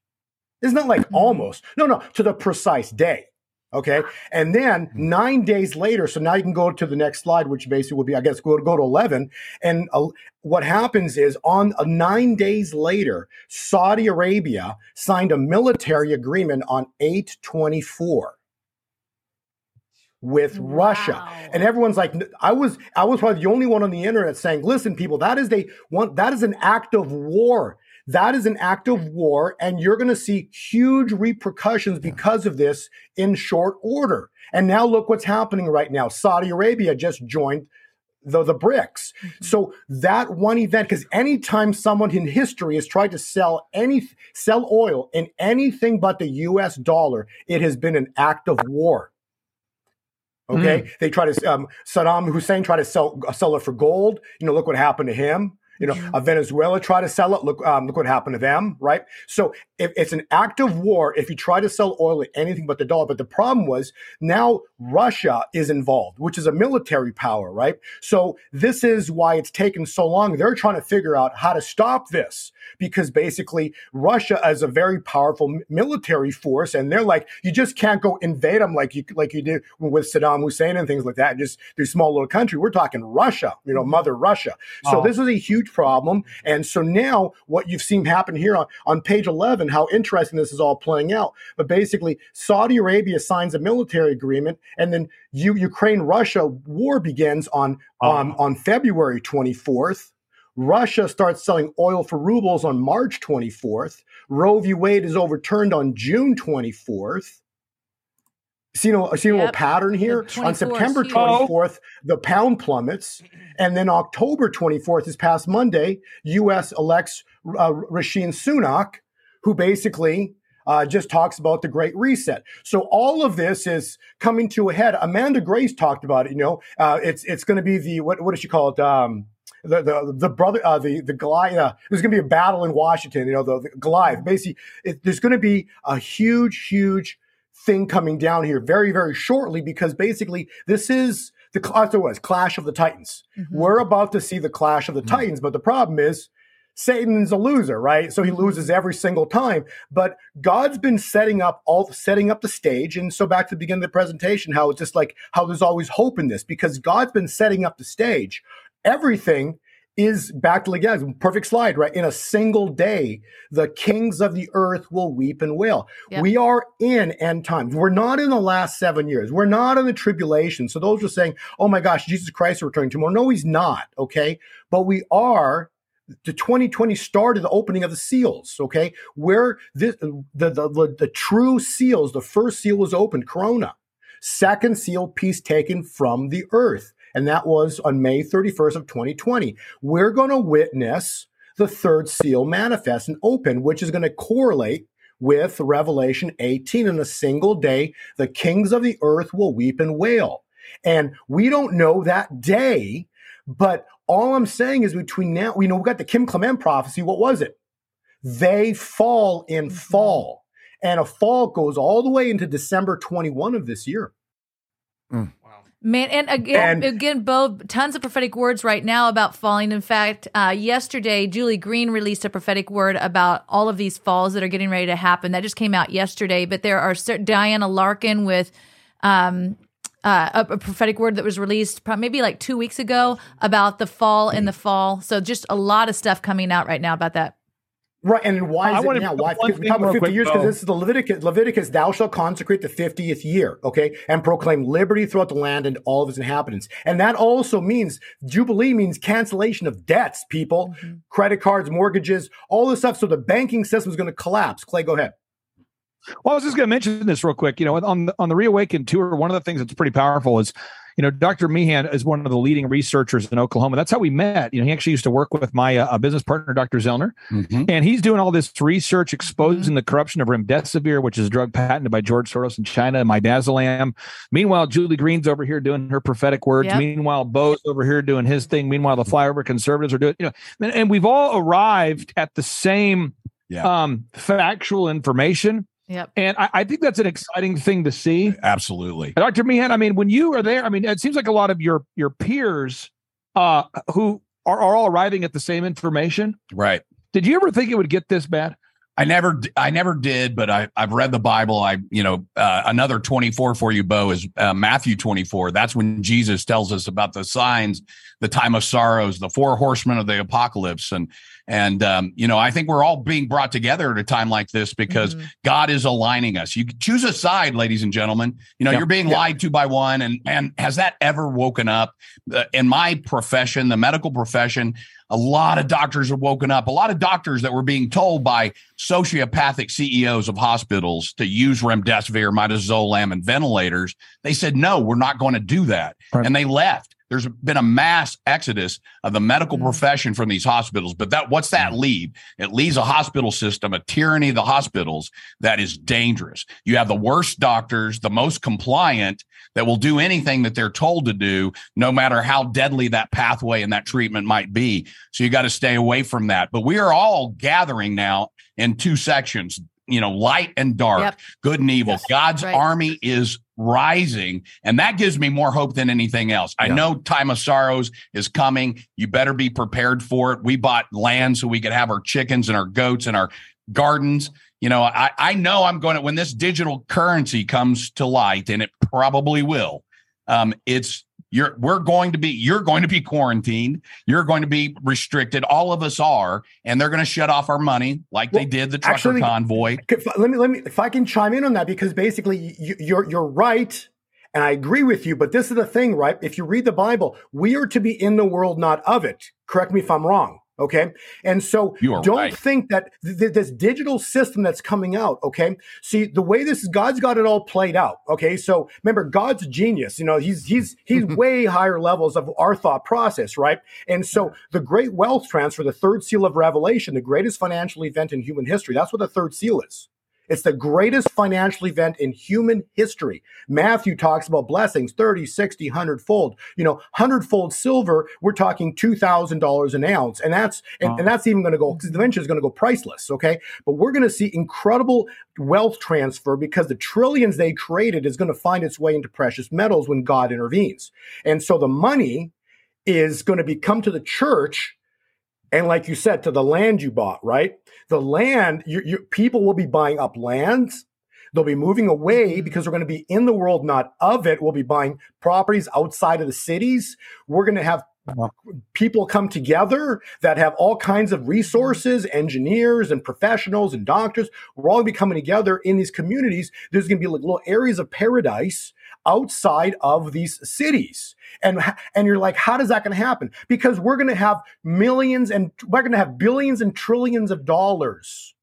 Isn't that like mm-hmm. almost? No, no, to the precise day. Okay. And then nine days later, so now you can go to the next slide, which basically would be, I guess, go, go to 11. And uh, what happens is on uh, nine days later, Saudi Arabia signed a military agreement on 824 with Russia. And everyone's like, I was, I was probably the only one on the internet saying, listen, people, that is they want, that is an act of war. That is an act of war, and you're going to see huge repercussions because of this in short order. And now look what's happening right now. Saudi Arabia just joined the, the BRICS. Mm-hmm. So that one event, because anytime someone in history has tried to sell any sell oil in anything but the US dollar, it has been an act of war. Okay, mm. they try to um, Saddam Hussein tried to sell uh, sell it for gold. You know, look what happened to him. You know, uh, Venezuela tried to sell it. Look, um, look what happened to them, right? So if it's an act of war, if you try to sell oil at anything but the dollar, but the problem was now Russia is involved, which is a military power, right? So this is why it's taken so long. They're trying to figure out how to stop this because basically Russia is a very powerful military force, and they're like, you just can't go invade them like you like you did with Saddam Hussein and things like that. Just this small little country. We're talking Russia, you know, Mother Russia. So Oh. this is a huge problem, and so now what you've seen happen here on on page eleven, how interesting this is all playing out. But basically, Saudi Arabia signs a military agreement, and then you, Ukraine Russia war begins on um, on February twenty fourth. Russia starts selling oil for rubles on March 24th. Roe v. Wade is overturned on June 24th. See, you know, see a little Yep. pattern here? On September 24th, the pound plummets. And then October 24th, this past Monday, U.S. elects uh, Rishi Sunak, who basically uh, just talks about the Great Reset. So all of this is coming to a head. Amanda Grace talked about it. You know, uh, it's it's going to be the what what does she call it? Um, the the the brother uh, the the Goliath. Uh, there's going to be a battle in Washington. You know, the, the Goliath. Basically, it, there's going to be a huge, huge thing coming down here very, very shortly because basically this is the clash. It was Clash of the Titans. Mm-hmm. We're about to see the Clash of the mm-hmm. Titans, but the problem is. Satan's a loser, right? So he mm-hmm. loses every single time. But God's been setting up all setting up the stage. And so back to the beginning of the presentation, how it's just like how there's always hope in this because God's been setting up the stage. Everything is back to again, perfect slide, right? In a single day, the kings of the earth will weep and wail. Yep. We are in end times. We're not in the last seven years. We're not in the tribulation. So those are saying, oh my gosh, Jesus Christ is returning tomorrow. No, he's not. Okay. But we are the 2020 started the opening of the seals okay where this the, the the the true seals the first seal was opened corona second seal peace taken from the earth and that was on may 31st of 2020 we're going to witness the third seal manifest and open which is going to correlate with revelation 18 in a single day the kings of the earth will weep and wail and we don't know that day but all I'm saying is between now, we know we got the Kim Clement prophecy. What was it? They fall in mm-hmm. fall. And a fall goes all the way into December 21 of this year. Mm. Man, and again, And- again, Bo, tons of prophetic words right now about falling. In fact, uh, yesterday, Julie Green released a prophetic word about all of these falls that are getting ready to happen. That just came out yesterday. But there are certain, Diana Larkin with um, uh, a, a prophetic word that was released maybe like two weeks ago about the fall in the fall. So just a lot of stuff coming out right now about that. Right, and why I is wanna- it now? Why? Because talking about 50 quick, years because this is the Leviticus. Leviticus, thou shalt consecrate the 50th year, okay, and proclaim liberty throughout the land and all of its inhabitants. And that also means Jubilee means cancellation of debts, people, mm-hmm. credit cards, mortgages, all this stuff. So the banking system is going to collapse. Clay, go ahead. Well, I was just going to mention this real quick. You know, on the, on the Reawaken tour, one of the things that's pretty powerful is, you know, Dr. Meehan is one of the leading researchers in Oklahoma. That's how we met. You know, he actually used to work with my uh, business partner, Dr. Zoellner, Mhm. and he's doing all this research exposing the corruption of remdesivir, which is a drug patented by George Soros in China, and midazolam. Meanwhile, Julie Green's over here doing her prophetic words. Yep. Meanwhile, Bo's over here doing his thing. Meanwhile, the flyover conservatives are doing, you know, and, and we've all arrived at the same Yeah. um, factual information. Yep. And I, I think that's an exciting thing to see. Absolutely. Dr. Meehan, I mean, when you are there, I mean, it seems like a lot of your your peers uh, who are, are all arriving at the same information. Right. Did you ever think it would get this bad? I never, I never did, but I, I've read the Bible. I, you know, uh, another 24 for you, Bo, is uh, Matthew 24. That's when Jesus tells us about the signs, the time of sorrows, the four horsemen of the apocalypse. And, and, um, you know, I think we're all being brought together at a time like this because Mhm. God is aligning us. You choose a side, ladies and gentlemen. You know, Yeah. you're being Yeah. lied to by one. And, and has that ever woken up uh, in my profession, the medical profession? A lot of doctors have woken up. A lot of doctors that were being told by sociopathic CEOs of hospitals to use remdesivir, midazolam, and ventilators. They said, no, we're not going to do that. Right. And they left. There's been a mass exodus of the medical Mm. profession from these hospitals. But that what's that lead? It leaves a hospital system, a tyranny of the hospitals that is dangerous. You have the worst doctors, the most compliant that will do anything that they're told to do, no matter how deadly that pathway and that treatment might be. So you got to stay away from that. But we are all gathering now in two sections, you know, light and dark, Yep. good and evil. Yes. God's Right. army is rising, and that gives me more hope than anything else. I know time of sorrows is coming. You better be prepared for it. We bought land so we could have our chickens and our goats and our gardens. You know, I, I know I'm going to, when this digital currency comes to light, and it probably will, um, it's, you're, we're going to be, you're going to be quarantined. You're going to be restricted. All of us are, and they're going to shut off our money like they did the trucker actually- convoy. Let me let me if I can chime in on that because basically you, you're you're right, and I agree with you. But this is the thing, right? If you read the Bible, we are to be in the world, not of it. Correct me if I'm wrong. Okay, and so don't right. think that th- th- this digital system that's coming out. Okay, see the way this is, God's got it all played out. Okay, so remember, God's a genius. You know, he's he's he's way higher levels of our thought process, right? And so the great wealth transfer, the third seal of Revelation, the greatest financial event in human history. That's what the third seal is. It's the greatest financial event in human history. Matthew talks about blessings 30, 60, 100 fold. You know, 100 fold silver, we're talking $2,000 an ounce. And that's, and, and that's even going to go, because eventually it's going to go priceless. Okay. But we're going to see incredible wealth transfer because the trillions they created is going to find its way into precious metals when God intervenes. And so the money is going to be come to the church and like you said to the land you bought right? The land you, you, people will be buying up lands. They'll be moving away mm-hmm. because we're going to be in the world not of it. We'll be buying properties outside of the cities. We're going to have uh-huh. people come together that have all kinds of resources mm-hmm. engineers and professionals and doctors. We're all going to be coming together in these communities. There's going to be like little areas of paradise outside of these cities. And and you're like how does that going to happen? Because we're going to have millions and we're going to have billions and trillions of dollars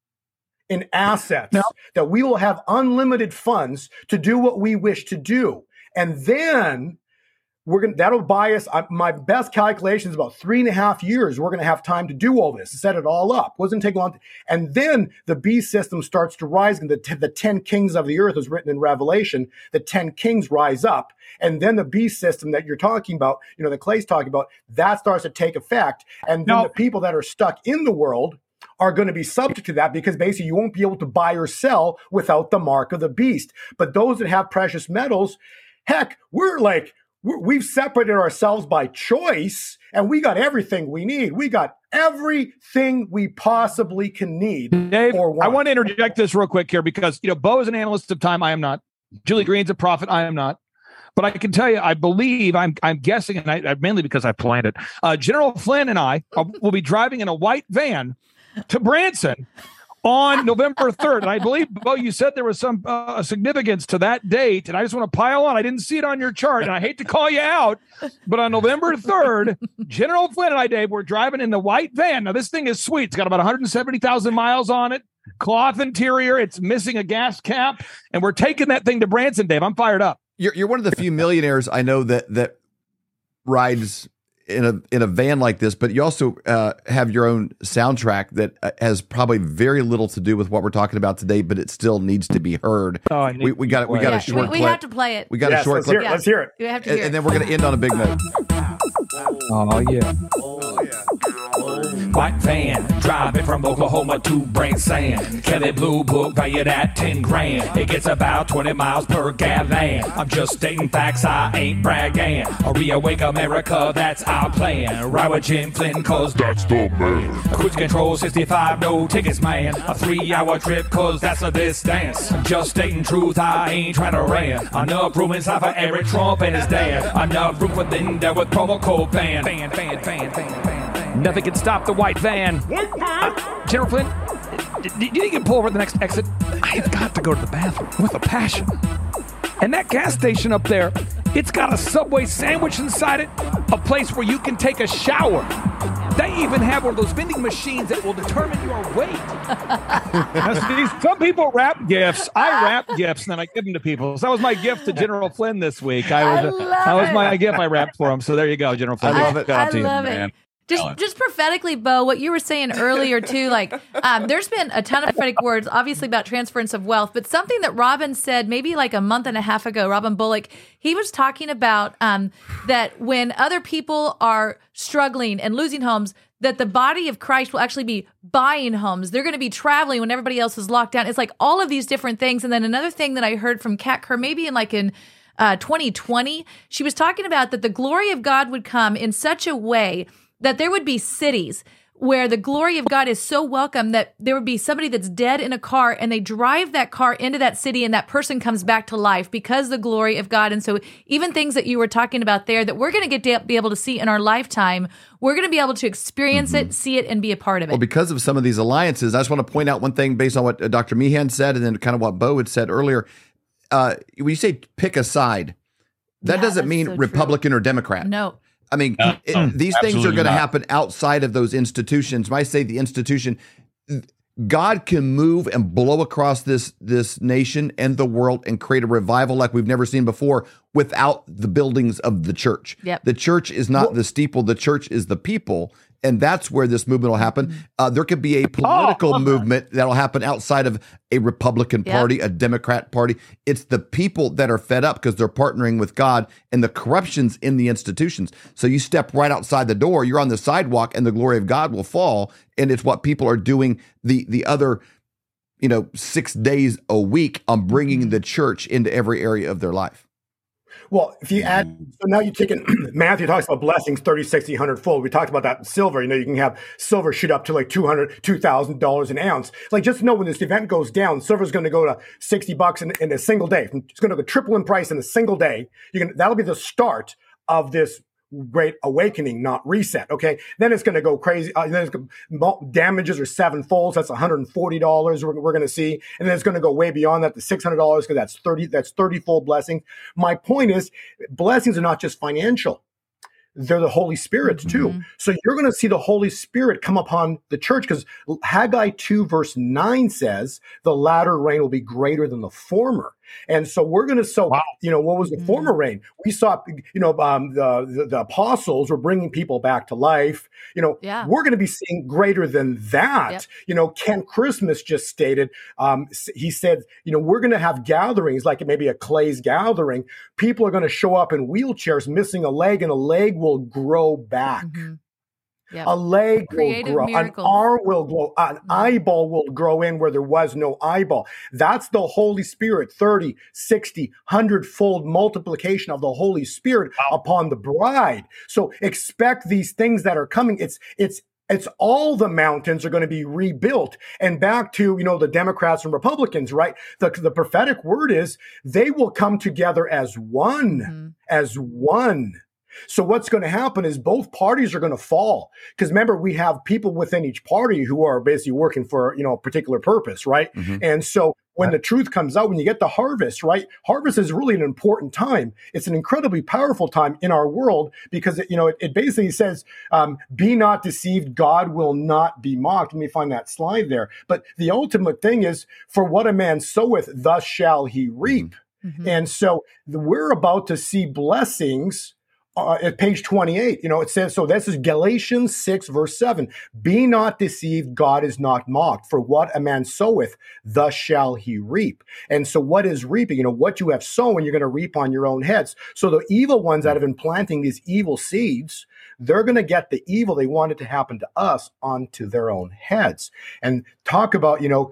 in assets Now- that we will have unlimited funds to do what we wish to do. And then we're gonna that'll buy us I, my best calculation is about three and a half years we're gonna have time to do all this to set it all up. Wasn't take long and then the beast system starts to rise and the, t- the 10 kings of the earth is written in revelation the 10 kings rise up and then the beast system that you're talking about you know the clay's talking about that starts to take effect and then the people that are stuck in the world are going to be subject to that because basically you won't be able to buy or sell without the mark of the beast. But those that have precious metals heck we're like we've separated ourselves by choice and we got everything we need we got everything we possibly can need Dave, I want. want to interject this real quick here because you know Bo is an analyst of time. I am not. Julie Green's a prophet. I am not. But I can tell you, I believe I'm. I'm guessing, and I, I mainly because I planned it. Uh, General Flynn and I will be driving in a white van to Branson on November 3rd. And I believe, Bo, you said there was some uh, significance to that date. And I just want to pile on. I didn't see it on your chart. And I hate to call you out, but on November 3rd, General Flynn and I, Dave, were driving in the white van. Now, this thing is sweet. It's got about 170,000 miles on it, cloth interior. It's missing a gas cap. And we're taking that thing to Branson, Dave. I'm fired up. You're, you're one of the few millionaires I know that that rides in a in a van like this, but you also uh, have your own soundtrack that uh, has probably very little to do with what we're talking about today, but it still needs to be heard. Oh, I need we, we got it. We got Yeah, a short we, we have to play it. we got Yes, a short let's hear clip, it. Let's hear it. We have to and, hear and it. then we're going to end on a big note. Oh, yeah. White van, driving from Oklahoma to Branson. Kelley Blue Book valued at 10 grand. It gets about 20 miles per gallon. I'm just stating facts, I ain't bragging. A reawake America, that's our plan. Ride with Jim Flynn, cause that's the man. Cruise control 65, no tickets, man. A three hour trip, cause that's a distance. I'm just stating truth, I ain't trying to rant. Enough room inside for Eric Trump and his dad. Enough room for Linda with promo code fan. Fan, fan, fan, fan, fan. Nothing can stop the white van. Uh, General Flynn, d- d- do you think you can pull over at the next exit? I've got to go to the bathroom with a passion. And that gas station up there, it's got a Subway sandwich inside it, a place where you can take a shower. They even have one of those vending machines that will determine your weight. Some people wrap gifts. I wrap gifts and then I give them to people. So that was my gift to General Flynn this week. I was, I love that was it. my gift I wrapped for him. So there you go, General Flynn. I love it. Shout out I to you. love man. Just, Ellen. just prophetically, Bo, what you were saying earlier too, like um, there's been a ton of prophetic words, obviously about transference of wealth, but something that Robin said maybe like a month and a half ago, Robin Bullock, he was talking about um, that when other people are struggling and losing homes, that the body of Christ will actually be buying homes. They're going to be traveling when everybody else is locked down. It's like all of these different things. And then another thing that I heard from Kat Kerr, maybe in like in uh, 2020, she was talking about that the glory of God would come in such a way that there would be cities where the glory of God is so welcome that there would be somebody that's dead in a car and they drive that car into that city and that person comes back to life because the glory of God. And so even things that you were talking about there that we're going to get to be able to see in our lifetime, we're going to be able to experience it, see it, and be a part of it. Well, because of some of these alliances, I just want to point out one thing based on what uh, Dr. Meehan said, and then kind of what Bo had said earlier. Uh, when you say pick a side, that Yeah, doesn't mean so true. Republican or Democrat. no. I mean, No, it- no, these things are going to happen outside of those institutions. When I say the institution, God can move and blow across this this nation and the world and create a revival like we've never seen before without the buildings of the church. Yep. The church is not the steeple. The church is the people. And that's where this movement will happen. Mm-hmm. Uh, there could be a political movement that'll happen outside of a Republican Yep. Party, a Democrat Party. It's the people that are fed up because they're partnering with God and the corruption's in the institutions. So you step right outside the door, you're on the sidewalk, and the glory of God will fall. And it's what people are doing the the other, you know, six days a week on Mm-hmm. bringing the church into every area of their life. Well, if you add, mm-hmm. so now you're taking, Matthew talks about blessings 30, 60, 100 fold. We talked about that in silver. You know, you can have silver shoot up to like 200, $2,000 an ounce. Like just know when this event goes down, silver's going to go to 60 bucks in, in a single day. It's going to go triple in price in a single day. You can, that'll be the start of this great awakening, not reset. Okay. Then it's going to go crazy. Uh, then gonna, damages are seven folds. That's $140 we're, we're going to see. And then it's going to go way beyond that to $600 because that's 30, that's 30 fold blessings. My point is blessings are not just financial. They're the Holy Spirit too. So you're going to see the Holy Spirit come upon the church because Haggai 2 verse 9 says the latter rain will be greater than the former. And so we're going to, so, you know, what was the former rain? We saw, you know, um, the, the, the apostles were bringing people back to life. You know, Yeah. we're going to be seeing greater than that. Yep. You know, Kent Christmas just stated, um, he said, you know, we're going to have gatherings like maybe a Clay's gathering. People are going to show up in wheelchairs missing a leg and a leg will grow back. Mhm. Yep. A leg Creative will grow, miracles. an arm will grow, an eyeball will grow in where there was no eyeball. That's the Holy Spirit, 30, 60, 100 fold multiplication of the Holy Spirit upon the bride. So expect these things that are coming. It's, it's, it's all the mountains are going to be rebuilt and back to you know the democrats and republicans right the, the prophetic word is they will come together as one Mhm. as one So what's going to happen is both parties are going to fall because remember we have people within each party who are basically working for you know a particular purpose, right? Mhm. And so when the truth comes out, when you get the harvest, right? Harvest is really an important time. It's an incredibly powerful time in our world because it, you know it, it basically says, um, "Be not deceived; God will not be mocked." Let me find that slide there. But the ultimate thing is, for what a man soweth, thus shall he reap. Mhm. And so we're about to see blessings uh, at page 28. You know, it says, so this is Galatians 6, verse 7. Be not deceived, God is not mocked. For what a man soweth, thus shall he reap. And so, what is reaping? You know, what you have sown, you're going to reap on your own heads. So, the evil ones that have been planting these evil seeds, they're going to get the evil they wanted to happen to us onto their own heads. And talk about, you know,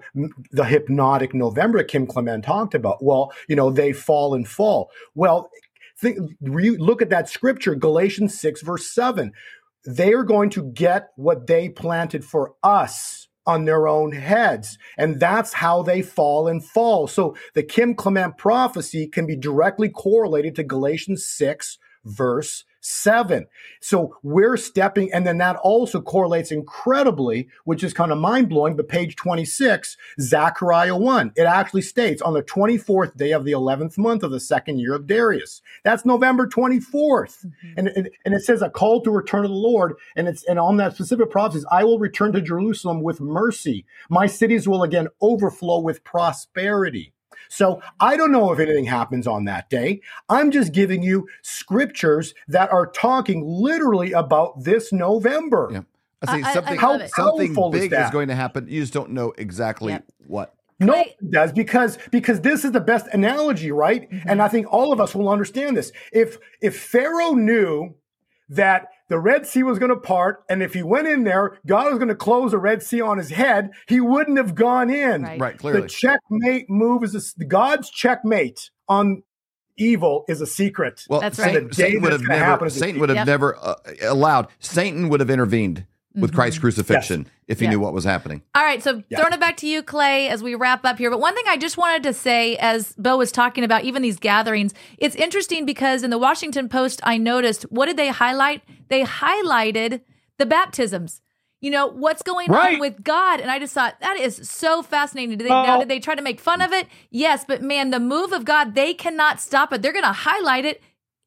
the hypnotic November Kim Clement talked about. Well, you know, they fall and fall. Well, think, re- look at that scripture, Galatians 6, verse 7. They are going to get what they planted for us on their own heads. And that's how they fall and fall. So the Kim Clement prophecy can be directly correlated to Galatians 6, verse 7. So we're stepping, and then that also correlates incredibly, which is kind of mind blowing. But page 26, Zechariah 1, it actually states on the 24th day of the 11th month of the second year of Darius. That's November 24th. Mm-hmm. And, and, and it says a call to return to the Lord. And it's, and on that specific prophecy, I will return to Jerusalem with mercy. My cities will again overflow with prosperity. So I don't know if anything happens on that day. I'm just giving you scriptures that are talking literally about this November. Yeah. I I- think I- I something love it. something How powerful is big is, that? going to happen. You just don't know exactly Yep. what. No, Clay- it does because because this is the best analogy, right? Mm-hmm. And I think all of us will understand this. If if Pharaoh knew that the Red Sea was going to part, and if he went in there, God was going to close the Red Sea on his head, he wouldn't have gone in. Right. Right, clearly. The checkmate move is a, God's checkmate on evil is a secret. Well, That's Satan, right. The day Satan would have never. happen is a Satan would have Yep. never uh, allowed. Satan would have intervened with Mhm. Christ's crucifixion if he Yeah. knew what was happening. All right, so Yeah. throwing it back to you, Clay, as we wrap up here. But one thing I just wanted to say, as Bo was talking about, even these gatherings, it's interesting because in the Washington Post, I noticed what did they highlight? They highlighted the baptisms. You know what's going Right. on with God, and I just thought that is so fascinating. Did they, Well- now, did they try to make fun of it? Yes, but man, the move of God, they cannot stop it. They're going to highlight it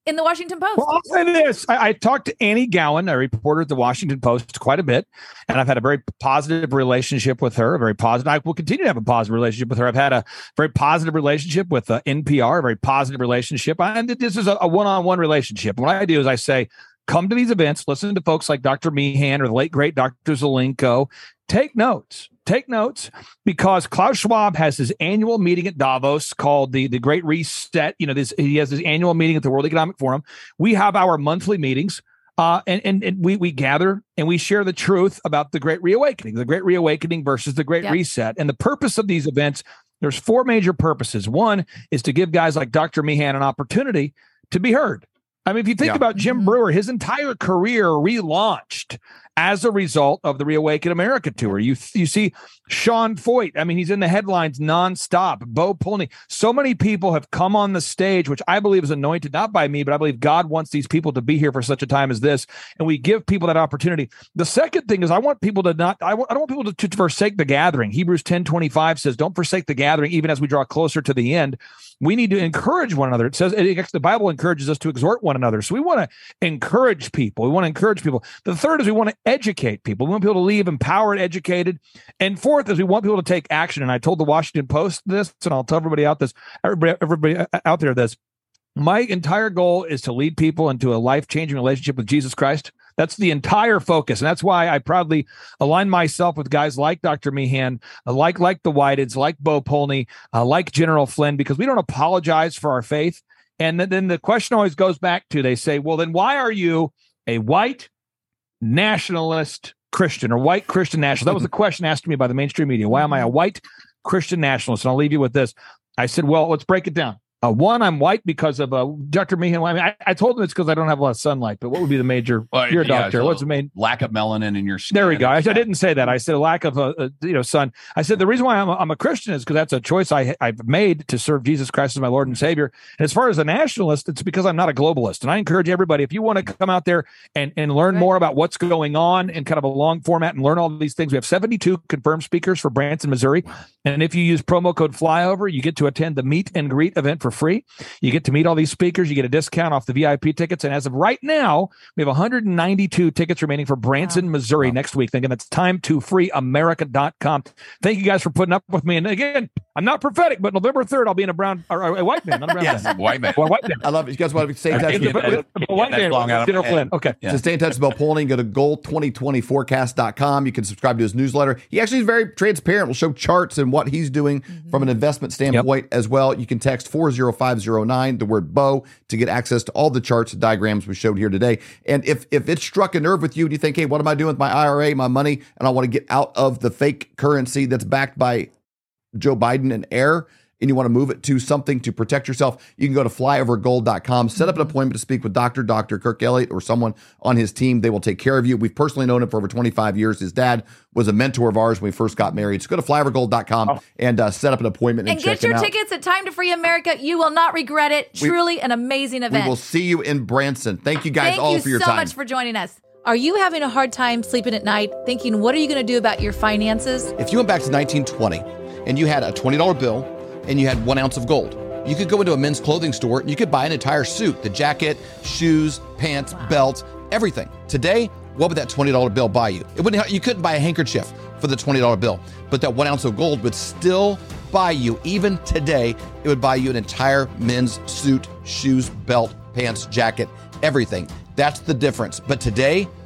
in the Washington Post. Well, I'll say this. I, I talked to Annie Gowen, a reporter at the Washington Post, quite a bit, and I've had a very positive relationship with her. A very positive. I will continue to have a positive relationship with her. I've had a very positive relationship with uh, NPR, a very positive relationship, and this is a, a one-on-one relationship. What I do is I say, come to these events, listen to folks like Dr. Meehan or the late great Dr. Zelenko. Take notes. Take notes because Klaus Schwab has his annual meeting at Davos called the the Great Reset. You know, this he has his annual meeting at the World Economic Forum. We have our monthly meetings, uh, and, and and we we gather and we share the truth about the Great Reawakening, the Great Reawakening versus the Great Yep. Reset, and the purpose of these events. There's four major purposes. One is to give guys like Dr. Meehan an opportunity to be heard. I mean, if you think Yeah. about Jim Mhm. Breuer, his entire career relaunched as a result of the Reawaken America tour. You you see Sean Feucht. I mean, he's in the headlines nonstop. Bo Polney. So many people have come on the stage, which I believe is anointed not by me, but I believe God wants these people to be here for such a time as this, and we give people that opportunity. The second thing is, I want people to not. I don't want people to, to forsake the gathering. Hebrews ten twenty five says, "Don't forsake the gathering, even as we draw closer to the end." We need to encourage one another. It says it, the Bible encourages us to exhort one another. So we want to encourage people. We want to encourage people. The third is we want to educate people. We want people to leave empowered, educated. And fourth is we want people to take action. And I told the Washington Post this, and I'll tell everybody out this, everybody, everybody out there this. My entire goal is to lead people into a life changing relationship with Jesus Christ. That's the entire focus. And that's why I proudly align myself with guys like Dr. Meehan, uh, like like the Whiteds, like Bo Polney, uh, like General Flynn, because we don't apologize for our faith. And then the question always goes back to they say, well, then why are you a white nationalist Christian or white Christian nationalist? That was the question asked to me by the mainstream media. Why am I a mm-hmm. white Christian nationalist? And I'll leave you with this. I said, well, let's break it down. Uh, one, I'm white because of uh, Dr. Meehan. I mean, I, I told him it's because I don't have a lot of sunlight. But what would be the major? Well, you're a yeah, doctor. What's the main? lack of melanin in your skin? There we go. I, I didn't say that. I said a lack of a, a you know sun. I said the reason why I'm a, I'm a Christian is because that's a choice I I've made to serve Jesus Christ as my Lord and Savior. And as far as a nationalist, it's because I'm not a globalist. And I encourage everybody if you want to come out there and and learn more about what's going on in kind of a long format and learn all these things. We have 72 confirmed speakers for Branson, Missouri. And if you use promo code Flyover, you get to attend the meet and greet event for free. You get to meet all these speakers. You get a discount off the VIP tickets. And as of right now, we have 192 tickets remaining for Branson, Missouri next week. Thinking that's time to freeamerica.com. Thank you guys for putting up with me. And again, I'm not prophetic, but November 3rd, I'll be in a brown or a white man, not a brown Yes, man. white man. Well, white man. I love it. You guys want to stay in touch with, that- A white man. long out of Ditto Flynn. Okay. Yeah. To stay in touch with Bill Polney, go to goal2020forecast.com. You can subscribe to his newsletter. He actually is very transparent. We'll show charts and what he's doing mm-hmm. from an investment standpoint as well. You can text 40509, the word bow, to get access to all the charts and diagrams we showed here today. And if if it struck a nerve with you and you think, hey, what am I doing with my IRA, my money, and I want to get out of the fake currency that's backed by Joe Biden and air and you want to move it to something to protect yourself, you can go to flyovergold.com, set up an appointment to speak with Dr. Dr. Kirk Elliott or someone on his team. They will take care of you. We've personally known him for over 25 years. His dad was a mentor of ours when we first got married. So go to flyovergold.com and uh, set up an appointment and, And check get your him out. tickets at Time to Free America. You will not regret it. We- Truly an amazing event. We will see you in Branson. Thank you guys Thank all you for your so time. So much for joining us. Are you having a hard time sleeping at night, thinking, what are you going to do about your finances? If you went back to 1920 and you had a $20 bill and you had one ounce of gold, you could go into a men's clothing store and you could buy an entire suit the jacket, shoes, pants, belt, everything. Today, what would that $20 bill buy you? It wouldn't, you couldn't buy a handkerchief for the $20 bill, but that one ounce of gold would still buy you, even today, it would buy you an entire men's suit, shoes, belt, pants, jacket, everything. That's the difference. But today,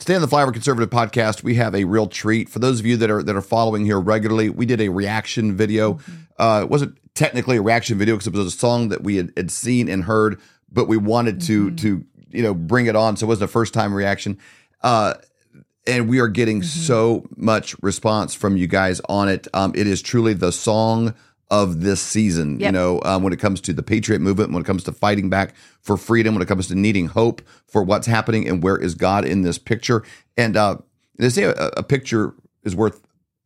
Today on the Flyover Conservative Podcast, we have a real treat for those of you that are that are following here regularly. We did a reaction video. Uh, it wasn't technically a reaction video because it was a song that we had, had seen and heard, but we wanted to to you know bring it on, so it wasn't a first time reaction. Uh, and we are getting so much response from you guys on it. Um, it is truly the song of this season. You know, um, when it comes to the patriot movement, when it comes to fighting back for freedom, when it comes to needing hope for what's happening and where is God in this picture. And uh, they say a, a picture is worth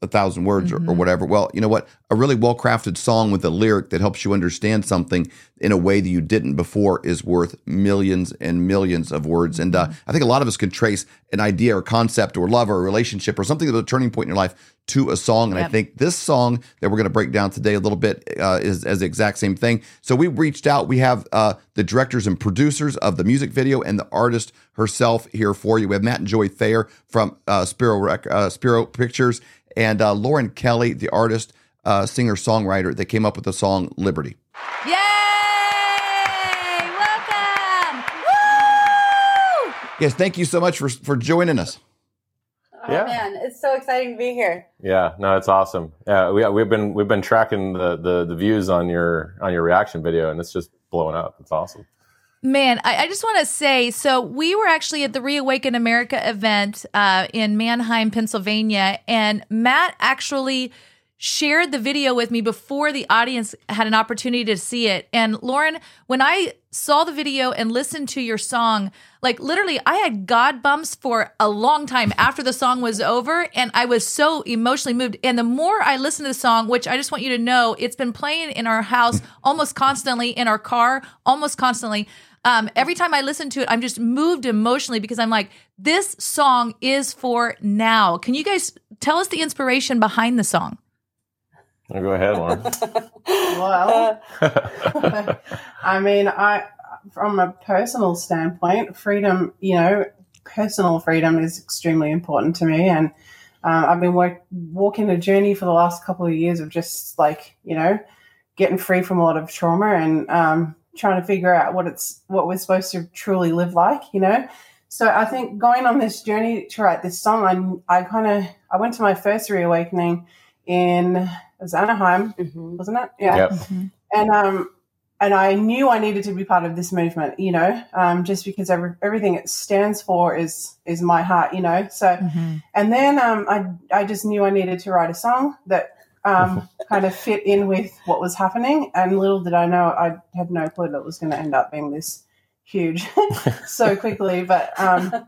a thousand words or, or whatever. Well, you know what? A really well crafted song with a lyric that helps you understand something in a way that you didn't before is worth millions and millions of words. And uh, I think a lot of us can trace an idea or concept or love or a relationship or something that was a turning point in your life to a song. And I think this song that we're going to break down today a little bit uh, is as the exact same thing. So we reached out. We have uh, the directors and producers of the music video and the artist herself here for you. We have Matt and Joy Thayer from uh, Spiro Rec- uh, Spiro Pictures and uh, Lauren Kelly, the artist, uh, singer songwriter that came up with the song Liberty. Yay! Welcome! Woo! Yes, thank you so much for for joining us. Oh Yeah. man, it's so exciting to be here. Yeah, no, it's awesome. Yeah, we we've been we've been tracking the, the the views on your on your reaction video, and it's just blowing up. It's awesome. Man, I, I just want to say so we were actually at the Reawaken America event uh, in Manheim, Pennsylvania, and Matt actually shared the video with me before the audience had an opportunity to see it. And Lauren, when I saw the video and listened to your song, like literally, I had God bumps for a long time after the song was over, and I was so emotionally moved. And the more I listened to the song, which I just want you to know, it's been playing in our house almost constantly, in our car almost constantly. Um, every time I listen to it, I'm just moved emotionally because I'm like, this song is for now. Can you guys tell us the inspiration behind the song? Oh, go ahead, Lauren. Well, I mean, I from a personal standpoint, freedom, you know, personal freedom is extremely important to me, and um, I've been work, walking a journey for the last couple of years of just like you know, getting free from a lot of trauma and um, trying to figure out what it's what we're supposed to truly live like, you know. so I think going on this journey to write this song, I, I kind of I went to my first reawakening in it was Anaheim, Mhm. wasn't it? Yeah. Yep. And um, and I knew I needed to be part of this movement, you know, um, just because every, everything it stands for is is my heart, you know. So, Mhm. and then um, I I just knew I needed to write a song that um, kind of fit in with what was happening. And little did I know, I had no clue that it was going to end up being this huge so quickly. But um,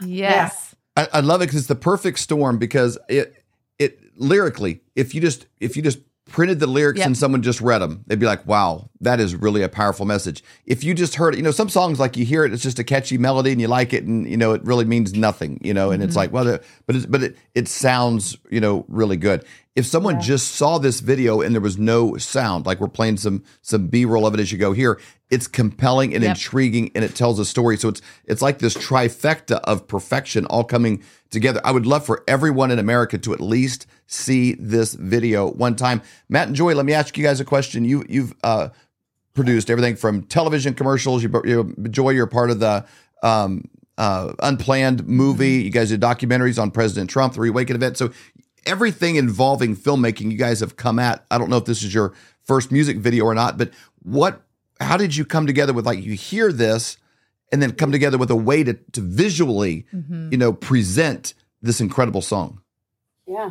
Yes. I, I love it because it's the perfect storm because it it lyrically, if you just if you just printed the lyrics Yep. and someone just read them, they'd be like, "Wow, that is really a powerful message." If you just heard it, you know, some songs like you hear it, it's just a catchy melody and you like it, and you know, it really means nothing, you know, and it's mm-hmm. like, well, the- but it's, but it it sounds, you know, really good. If someone just saw this video and there was no sound, like we're playing some some B roll of it as you go here, it's compelling and Yep. intriguing and it tells a story. So it's it's like this trifecta of perfection all coming together. I would love for everyone in America to at least see this video one time. Matt and Joy, let me ask you guys a question. You you've uh, produced everything from television commercials. You, you Joy, you're part of the um, uh, unplanned movie. You guys did documentaries on President Trump, the Reawaken event. So everything involving filmmaking, you guys have come at. I don't know if this is your first music video or not, but what? How did you come together with like you hear this and then come together with a way to to visually, Mhm. you know, present this incredible song? Yeah.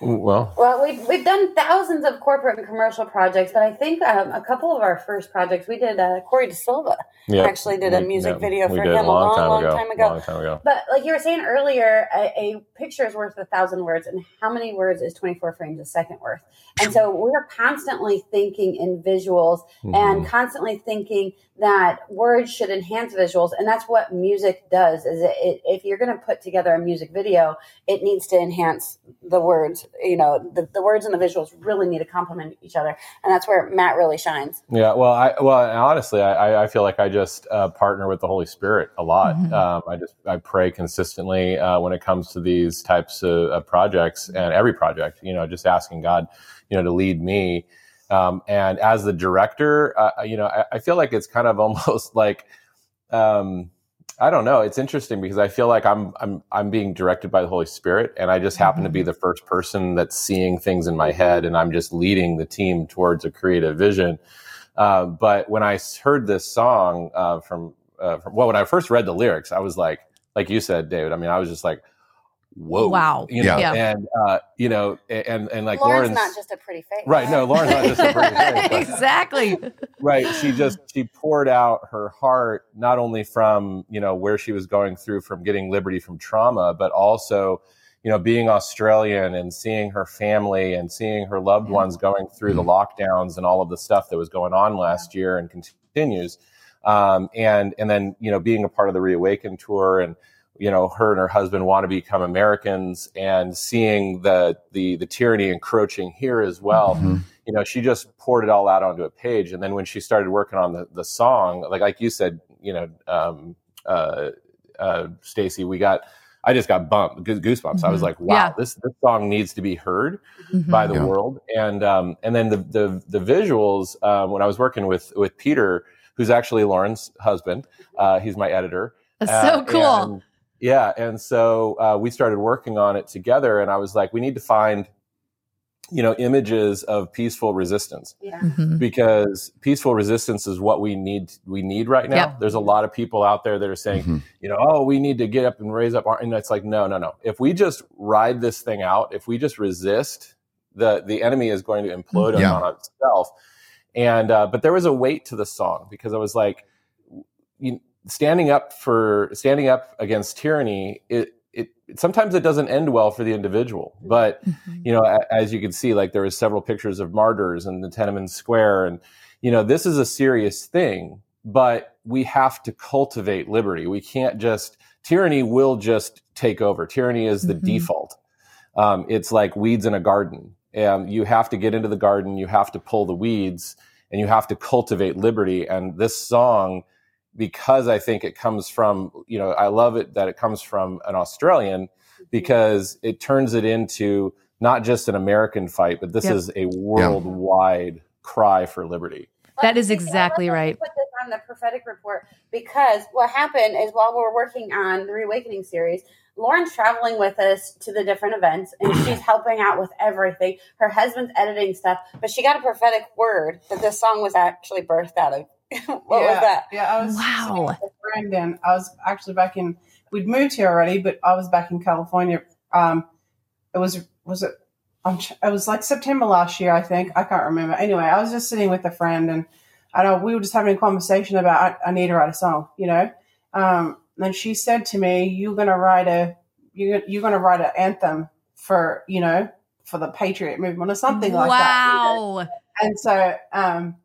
Well, Well, we've, we've done thousands of corporate and commercial projects, but I think um, a couple of our first projects, we did uh, Corey De Silva. yeah, actually did a music video for him a long, long ago, time ago. Long time ago. But like you were saying earlier, a, a picture is worth a thousand words, and how many words is 24 frames a second worth? And so we're constantly thinking in visuals Mm-hmm. and constantly thinking that words should enhance visuals, and that's what music does. Is it, it if you're going to put together a music video, it needs to enhance the words. You know, the, the words and the visuals really need to complement each other, and that's where Matt really shines. Yeah, well, I well, honestly, I, I- I feel like I just uh, partner with the Holy Spirit a lot. Mhm. Um, I just I pray consistently uh, when it comes to these types of, of projects and every project. You know, just asking God, you know, to lead me. Um, and as the director, uh, you know, I, I feel like it's kind of almost like. Um, I don't know. It's interesting because I feel like I'm I'm I'm being directed by the Holy Spirit, and I just happen to be the first person that's seeing things in my head, and I'm just leading the team towards a creative vision. Uh, but I heard this song uh, from, uh, from well, when I first read the lyrics, I was like, like you said, David. I mean, I was just like, whoa, Wow. you know, Yeah. and uh, you know, and and like Lauren's, Lauren's, not just a pretty face, right. No, Lauren's not just a pretty face, but- exactly. right she just she poured out her heart not only from you know where she was going through from getting liberty from trauma but also you know being australian and seeing her family and seeing her loved ones going through the lockdowns and all of the stuff that was going on last year and continues um, and and then you know being a part of the reawaken tour and you know her and her husband want to become americans and seeing the the the tyranny encroaching here as well Mhm. you know she just poured it all out onto a page and then when she started working on the, the song like like you said you know um uh uh stacy we got i just got bumped goose- goosebumps i was Mhm. like wow Yeah. this this song needs to be heard Mhm. by the Yeah. world and um and then the the the visuals um when i was working with with peter who's actually lauren's husband uh he's my editor That's uh, so cool. and- yeah, and so uh, we started working on it together, and I was like, we need to find, you know, images of peaceful resistance Yeah. Mhm. because peaceful resistance is what we need. We need right now. Yep. There's a lot of people out there that are saying, Mhm. you know, oh, we need to get up and raise up our. And it's like, no, no, no. If we just ride this thing out, if we just resist, the the enemy is going to implode Yeah. on itself. And uh, but there was a weight to the song because I was like, you, standing up for standing up against tyranny. It, it sometimes it doesn't end well for the individual, but Mhm. you know, a- as you can see, like there was several pictures of martyrs in the Tiananmen Square, and you know, this is a serious thing. But we have to cultivate liberty. We can't just tyranny will just take over. Tyranny is the Mhm. default. Um, it's like weeds in a garden, and you have to get into the garden. You have to pull the weeds, and you have to cultivate liberty. And this song, because I think it comes from, you know, I love it that it comes from an Australian mm-hmm. because it turns it into not just an American fight, but this Yep. is a worldwide cry for liberty. That is Stacey, I exactly right. Put this from the prophetic report because what happened is while we're working on the Reawakening series, Lauren's traveling with us to the different events and she's helping out with everything. Her husband's editing stuff, but she got a prophetic word that this song was actually birthed out of. what yeah, was that? Yeah, I was Wow. sitting friend and I was actually back in. We'd moved here already, but I was back in California. Um, it was was it? I'm, tr- it was like September last year, I think. I can't remember. Anyway, I was just sitting with a friend and I know we were just having a conversation about I, I need to write a song, you know. Um, and she said to me, "You're gonna write a you're you're gonna write an anthem for you know for the Patriot movement or something like that." you know? wow. and so um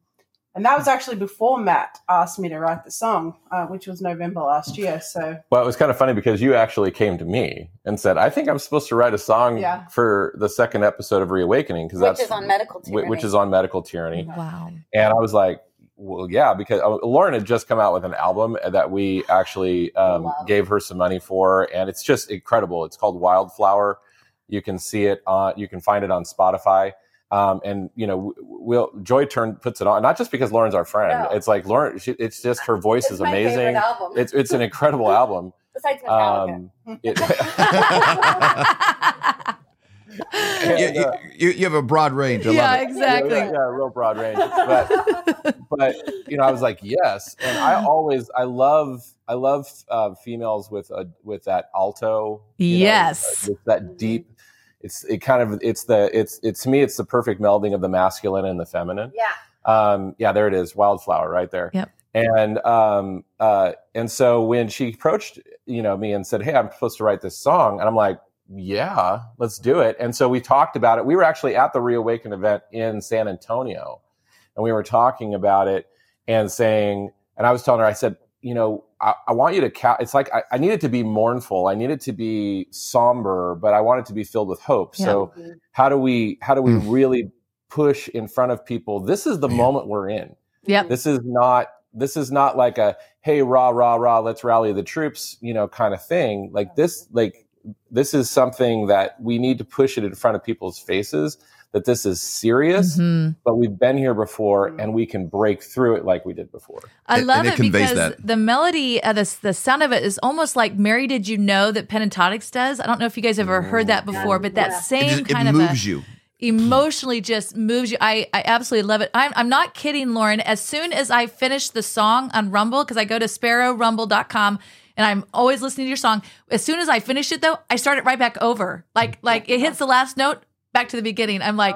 and that was actually before matt asked me to write the song uh, which was november last year so Well, it was kind of funny because you actually came to me and said, "I think I'm supposed to write a song Yeah. for the second episode of Reawakening because Which that's is on medical tyranny. which is on medical tyranny." Wow. And I was like, "Well, yeah," because uh, Lauren had just come out with an album that we actually um, gave her some money for, and it's just incredible. It's called Wildflower. You can see it on, you can find it on Spotify. Um, and you know, we'll Joy Turn puts it on, not just because Lauren's our friend. No. It's like Lauren. She, it's just her voice It's is my favorite amazing. album. It's it's an incredible album. Besides Metallica. Um, it, you, you, you have a broad range. I yeah, love it. exactly. Yeah, yeah, real broad range. But but you know, I was like, yes, and I always I love I love uh, females with a with that alto. you know, Yes. with that deep. It's it kind of it's the it's it's to me it's the perfect melding of the masculine and the feminine. yeah. Um, yeah, there it is, wildflower right there. Yep. And um, uh, and so when she approached, you know, me and said, "Hey, I'm supposed to write this song," and I'm like, "Yeah, let's do it." And so we talked about it. We were actually at the Reawaken event in San Antonio, and we were talking about it and saying, and I was telling her, I said, you know, I, I want you to ca- It's like I, I need it to be mournful. I need it to be somber, but I want it to be filled with hope. Yeah. So how do we how do we mm. really push in front of people? This is the moment we're in. Yep. This is not this is not like a hey rah rah rah let's rally the troops you know kind of thing. Like this like this is something that we need to push it in front of people's faces that this is serious, Mhm. but we've been here before and we can break through it like we did before. I And- love and it it, conveys because that. the melody, uh, the the sound of it is almost like "Mary, Did You Know" that Pentatonix does. I don't know if you guys ever heard that before, but that Yeah. It, same just, it kind of moves a, you. emotionally just moves you. I, I absolutely love it. I'm, I'm not kidding, Lauren. As soon as I finish the song on Rumble, because I go to sparrowrumble.com and I'm always listening to your song. As soon as I finish it though, I start it right back over. Like like it hits the last note, back to the beginning. I'm like,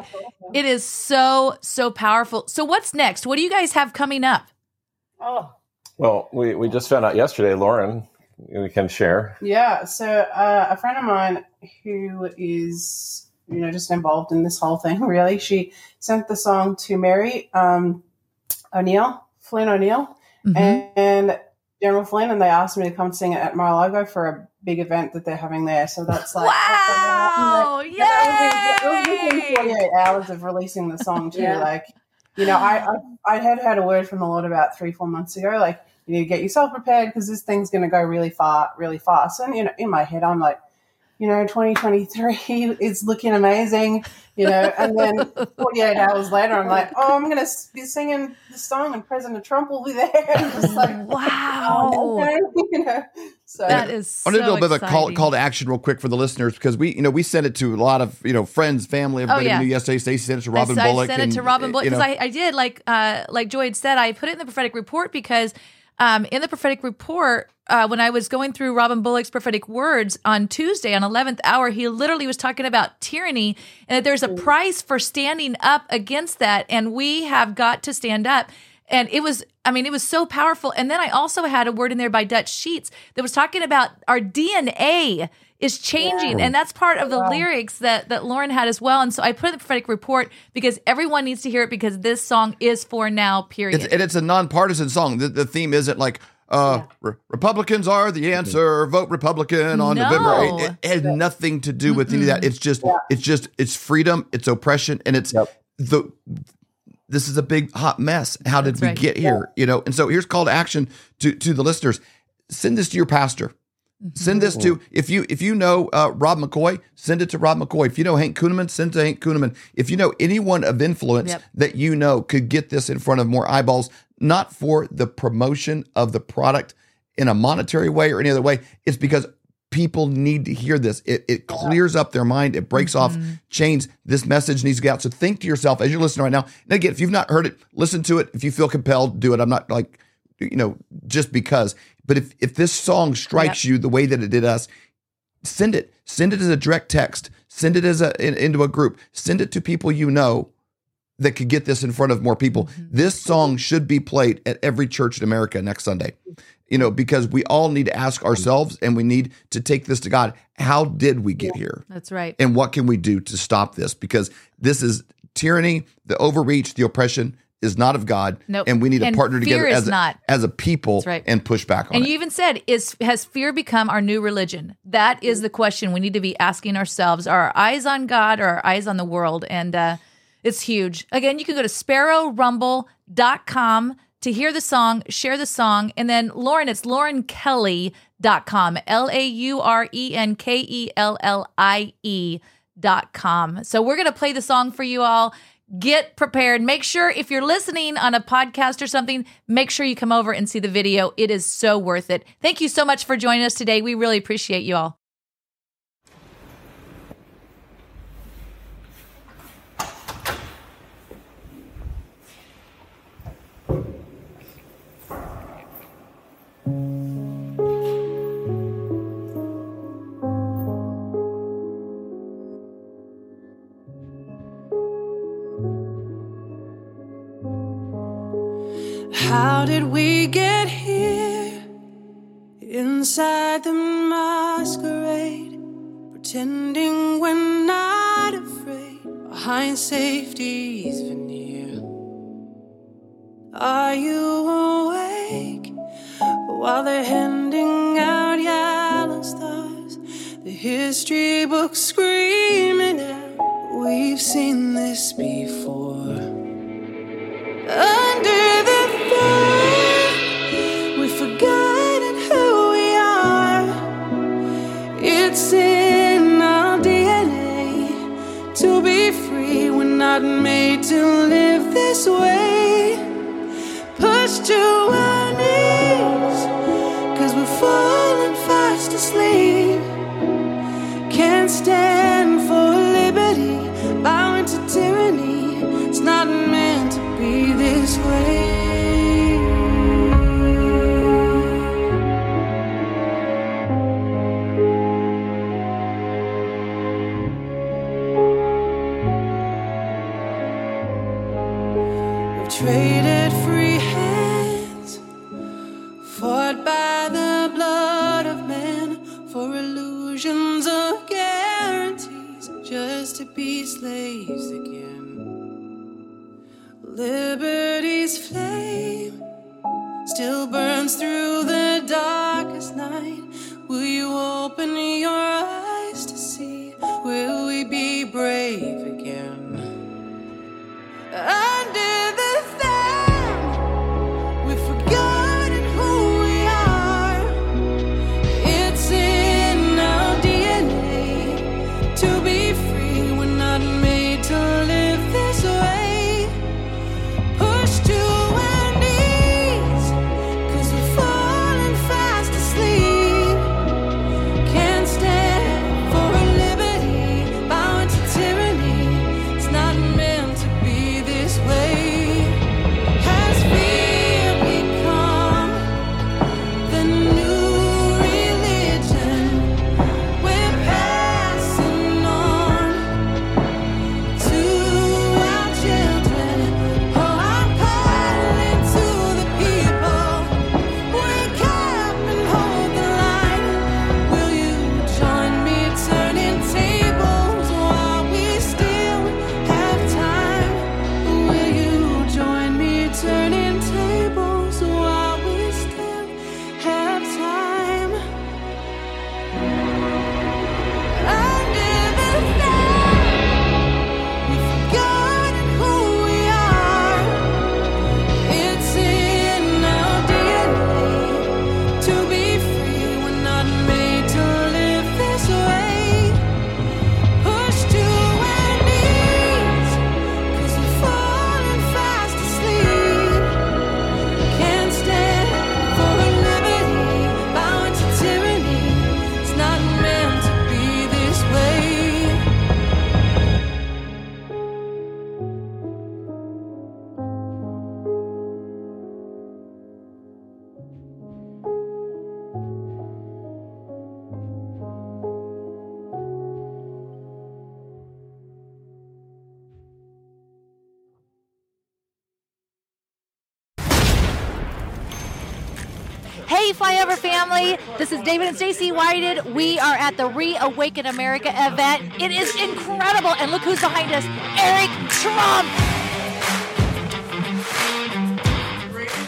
it is so, so powerful. So what's next? What do you guys have coming up? Oh, Well, we, we just found out yesterday, Lauren, we can share. yeah so uh, a friend of mine who is you know just involved in this whole thing really she sent the song to mary um, o'neill flynn o'neill Mhm. and general flynn and they asked me to come sing it at mar-a-lago for a big event that they're having there so that's like Wow! yeah, It was within 48 hours of releasing the song too. Yeah. Like, you know, I, I I had had a word from the Lord about three four months ago. Like, you need to get yourself prepared because this thing's going to go really far, really fast. And you know, in my head, I'm like, you know, 2023 is looking amazing. You know, and then 48 hours later, I'm like, oh, I'm going to be singing the song, and President Trump will be there. Just like, Wow. oh, okay. you know, so That is I want to do a so little bit of a call, call to action real quick for the listeners because we, you know, we sent it to a lot of, you know, friends, family. Everybody Oh, yeah. knew yesterday. Stacy sent it to Robin I, I Bullock. sent it and, to Robin Bullock you know, because I, I did like uh, like Joy had said I put it in the prophetic report because um, in the prophetic report uh, when I was going through Robin Bullock's prophetic words on Tuesday on 11th hour he literally was talking about tyranny and that there's a price for standing up against that and we have got to stand up and it was I mean it was so powerful and then I also had a word in there by Dutch Sheets that was talking about our DNA is changing and that's part of the lyrics that that Lauren had as well and so I put in the prophetic report because everyone needs to hear it because this song is for now period It's, and it's a nonpartisan song. The, the theme isn't like uh, Re- Republicans are the answer. Vote Republican on No. November 8th. It, has nothing to do with any of that. It's just, it's just, it's freedom, it's oppression, and it's the. This is a big hot mess. How did That's we right. get here? You know, and so here's call to action to to the listeners. Send this to your pastor. Send this to if you if you know uh, Rob McCoy, send it to Rob McCoy. If you know Hank Kunneman, send it to Hank Kunneman. If you know anyone of influence Yep. that you know could get this in front of more eyeballs, not for the promotion of the product in a monetary way or any other way. It's because people need to hear this. It, it clears up their mind. It breaks off mm-hmm. chains. This message needs to get out. So think to yourself as you're listening right now. And again, if you've not heard it, listen to it. If you feel compelled, do it. I'm not like, you know, just because. But if if this song strikes you the way that it did us, send it. Send it as a direct text. Send it as a in- into a group. Send it to people you know that could get this in front of more people. This song should be played at every church in America next Sunday. You know, because we all need to ask ourselves and we need to take this to God. How did we get here? That's right. And what can we do to stop this? Because this is tyranny, the overreach, the oppression is not of God. Nope. And we need to And partner together as a, not. as a people right. and push back on And it. you even said, "Is has fear become our new religion?" That is the question we need to be asking ourselves: Are our eyes on God or our eyes on the world? And uh, it's huge. Again, you can go to sparrowrumble.com to hear the song, share the song, and then Lauren, it's laurenkellie.com. L A U R E N K E L L I E dot com. So we're gonna play the song for you all. Get prepared. Make sure if you're listening on a podcast or something, make sure you come over and see the video. It is so worth it. Thank you so much for joining us today. We really appreciate you all. Inside the masquerade, pretending we're not afraid behind safety's veneer. Are you awake while they're handing out yellow stars? The history books screaming out, We've seen this before. Under the thumb, not made to live this way. Pushed to our knees, cause we're falling fast asleep. Can't stand family. This is David and Stacy Whited. We are at the Reawaken America event. It is incredible. And look who's behind us Eric Trump.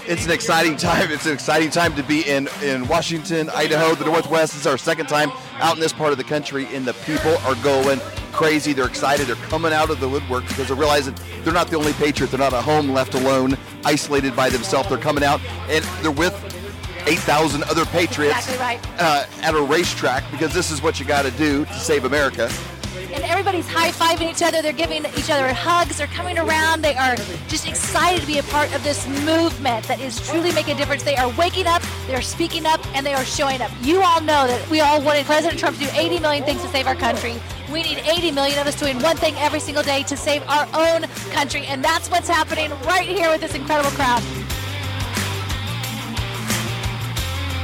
It's an exciting time. It's an exciting time to be in, in Washington, Idaho, the Northwest. It's our second time out in this part of the country, and the people are going crazy. They're excited. They're coming out of the woodwork because they're realizing they're not the only patriot. They're not at home, left alone, isolated by themselves. They're coming out, and they're with 8,000 other patriots Exactly right. uh, at a racetrack because this is what you got to do to save America. and everybody's high fiving each other. They're giving each other hugs. They're coming around. They are just excited to be a part of this movement that is truly making a difference. They are waking up, they're speaking up, and they are showing up. You all know that we all wanted President Trump to do 80 million things to save our country. We need 80 million of us doing one thing every single day to save our own country. And that's what's happening right here with this incredible crowd.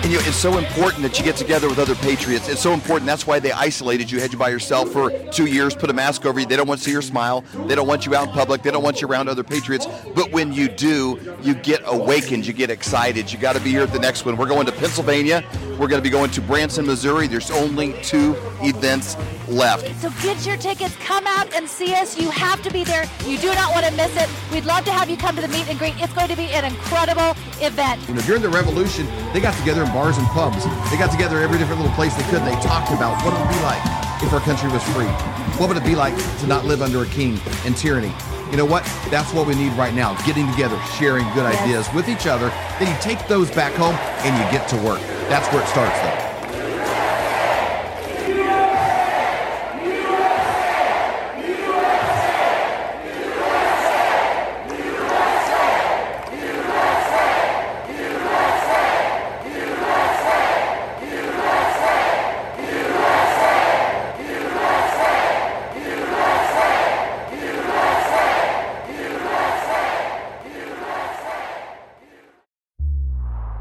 And you know, it's so important that you get together with other patriots. It's so important. That's why they isolated you, had you by yourself for two years, put a mask over you. They don't want to see your smile. They don't want you out in public. They don't want you around other patriots. But when you do, you get awakened. You get excited. You got to be here at the next one. We're going to Pennsylvania. We're going to be going to Branson, Missouri. There's only two events left. So get your tickets, come out and see us. You have to be there. You do not want to miss it. We'd love to have you come to the meet and greet. It's going to be an incredible event. You know, during the revolution, they got together in bars and pubs. They got together every different little place they could. They talked about what it would be like if our country was free. What would it be like to not live under a king and tyranny? You know what? That's what we need right now. Getting together, sharing good ideas with each other. Then you take those back home and you get to work. That's where it starts, though.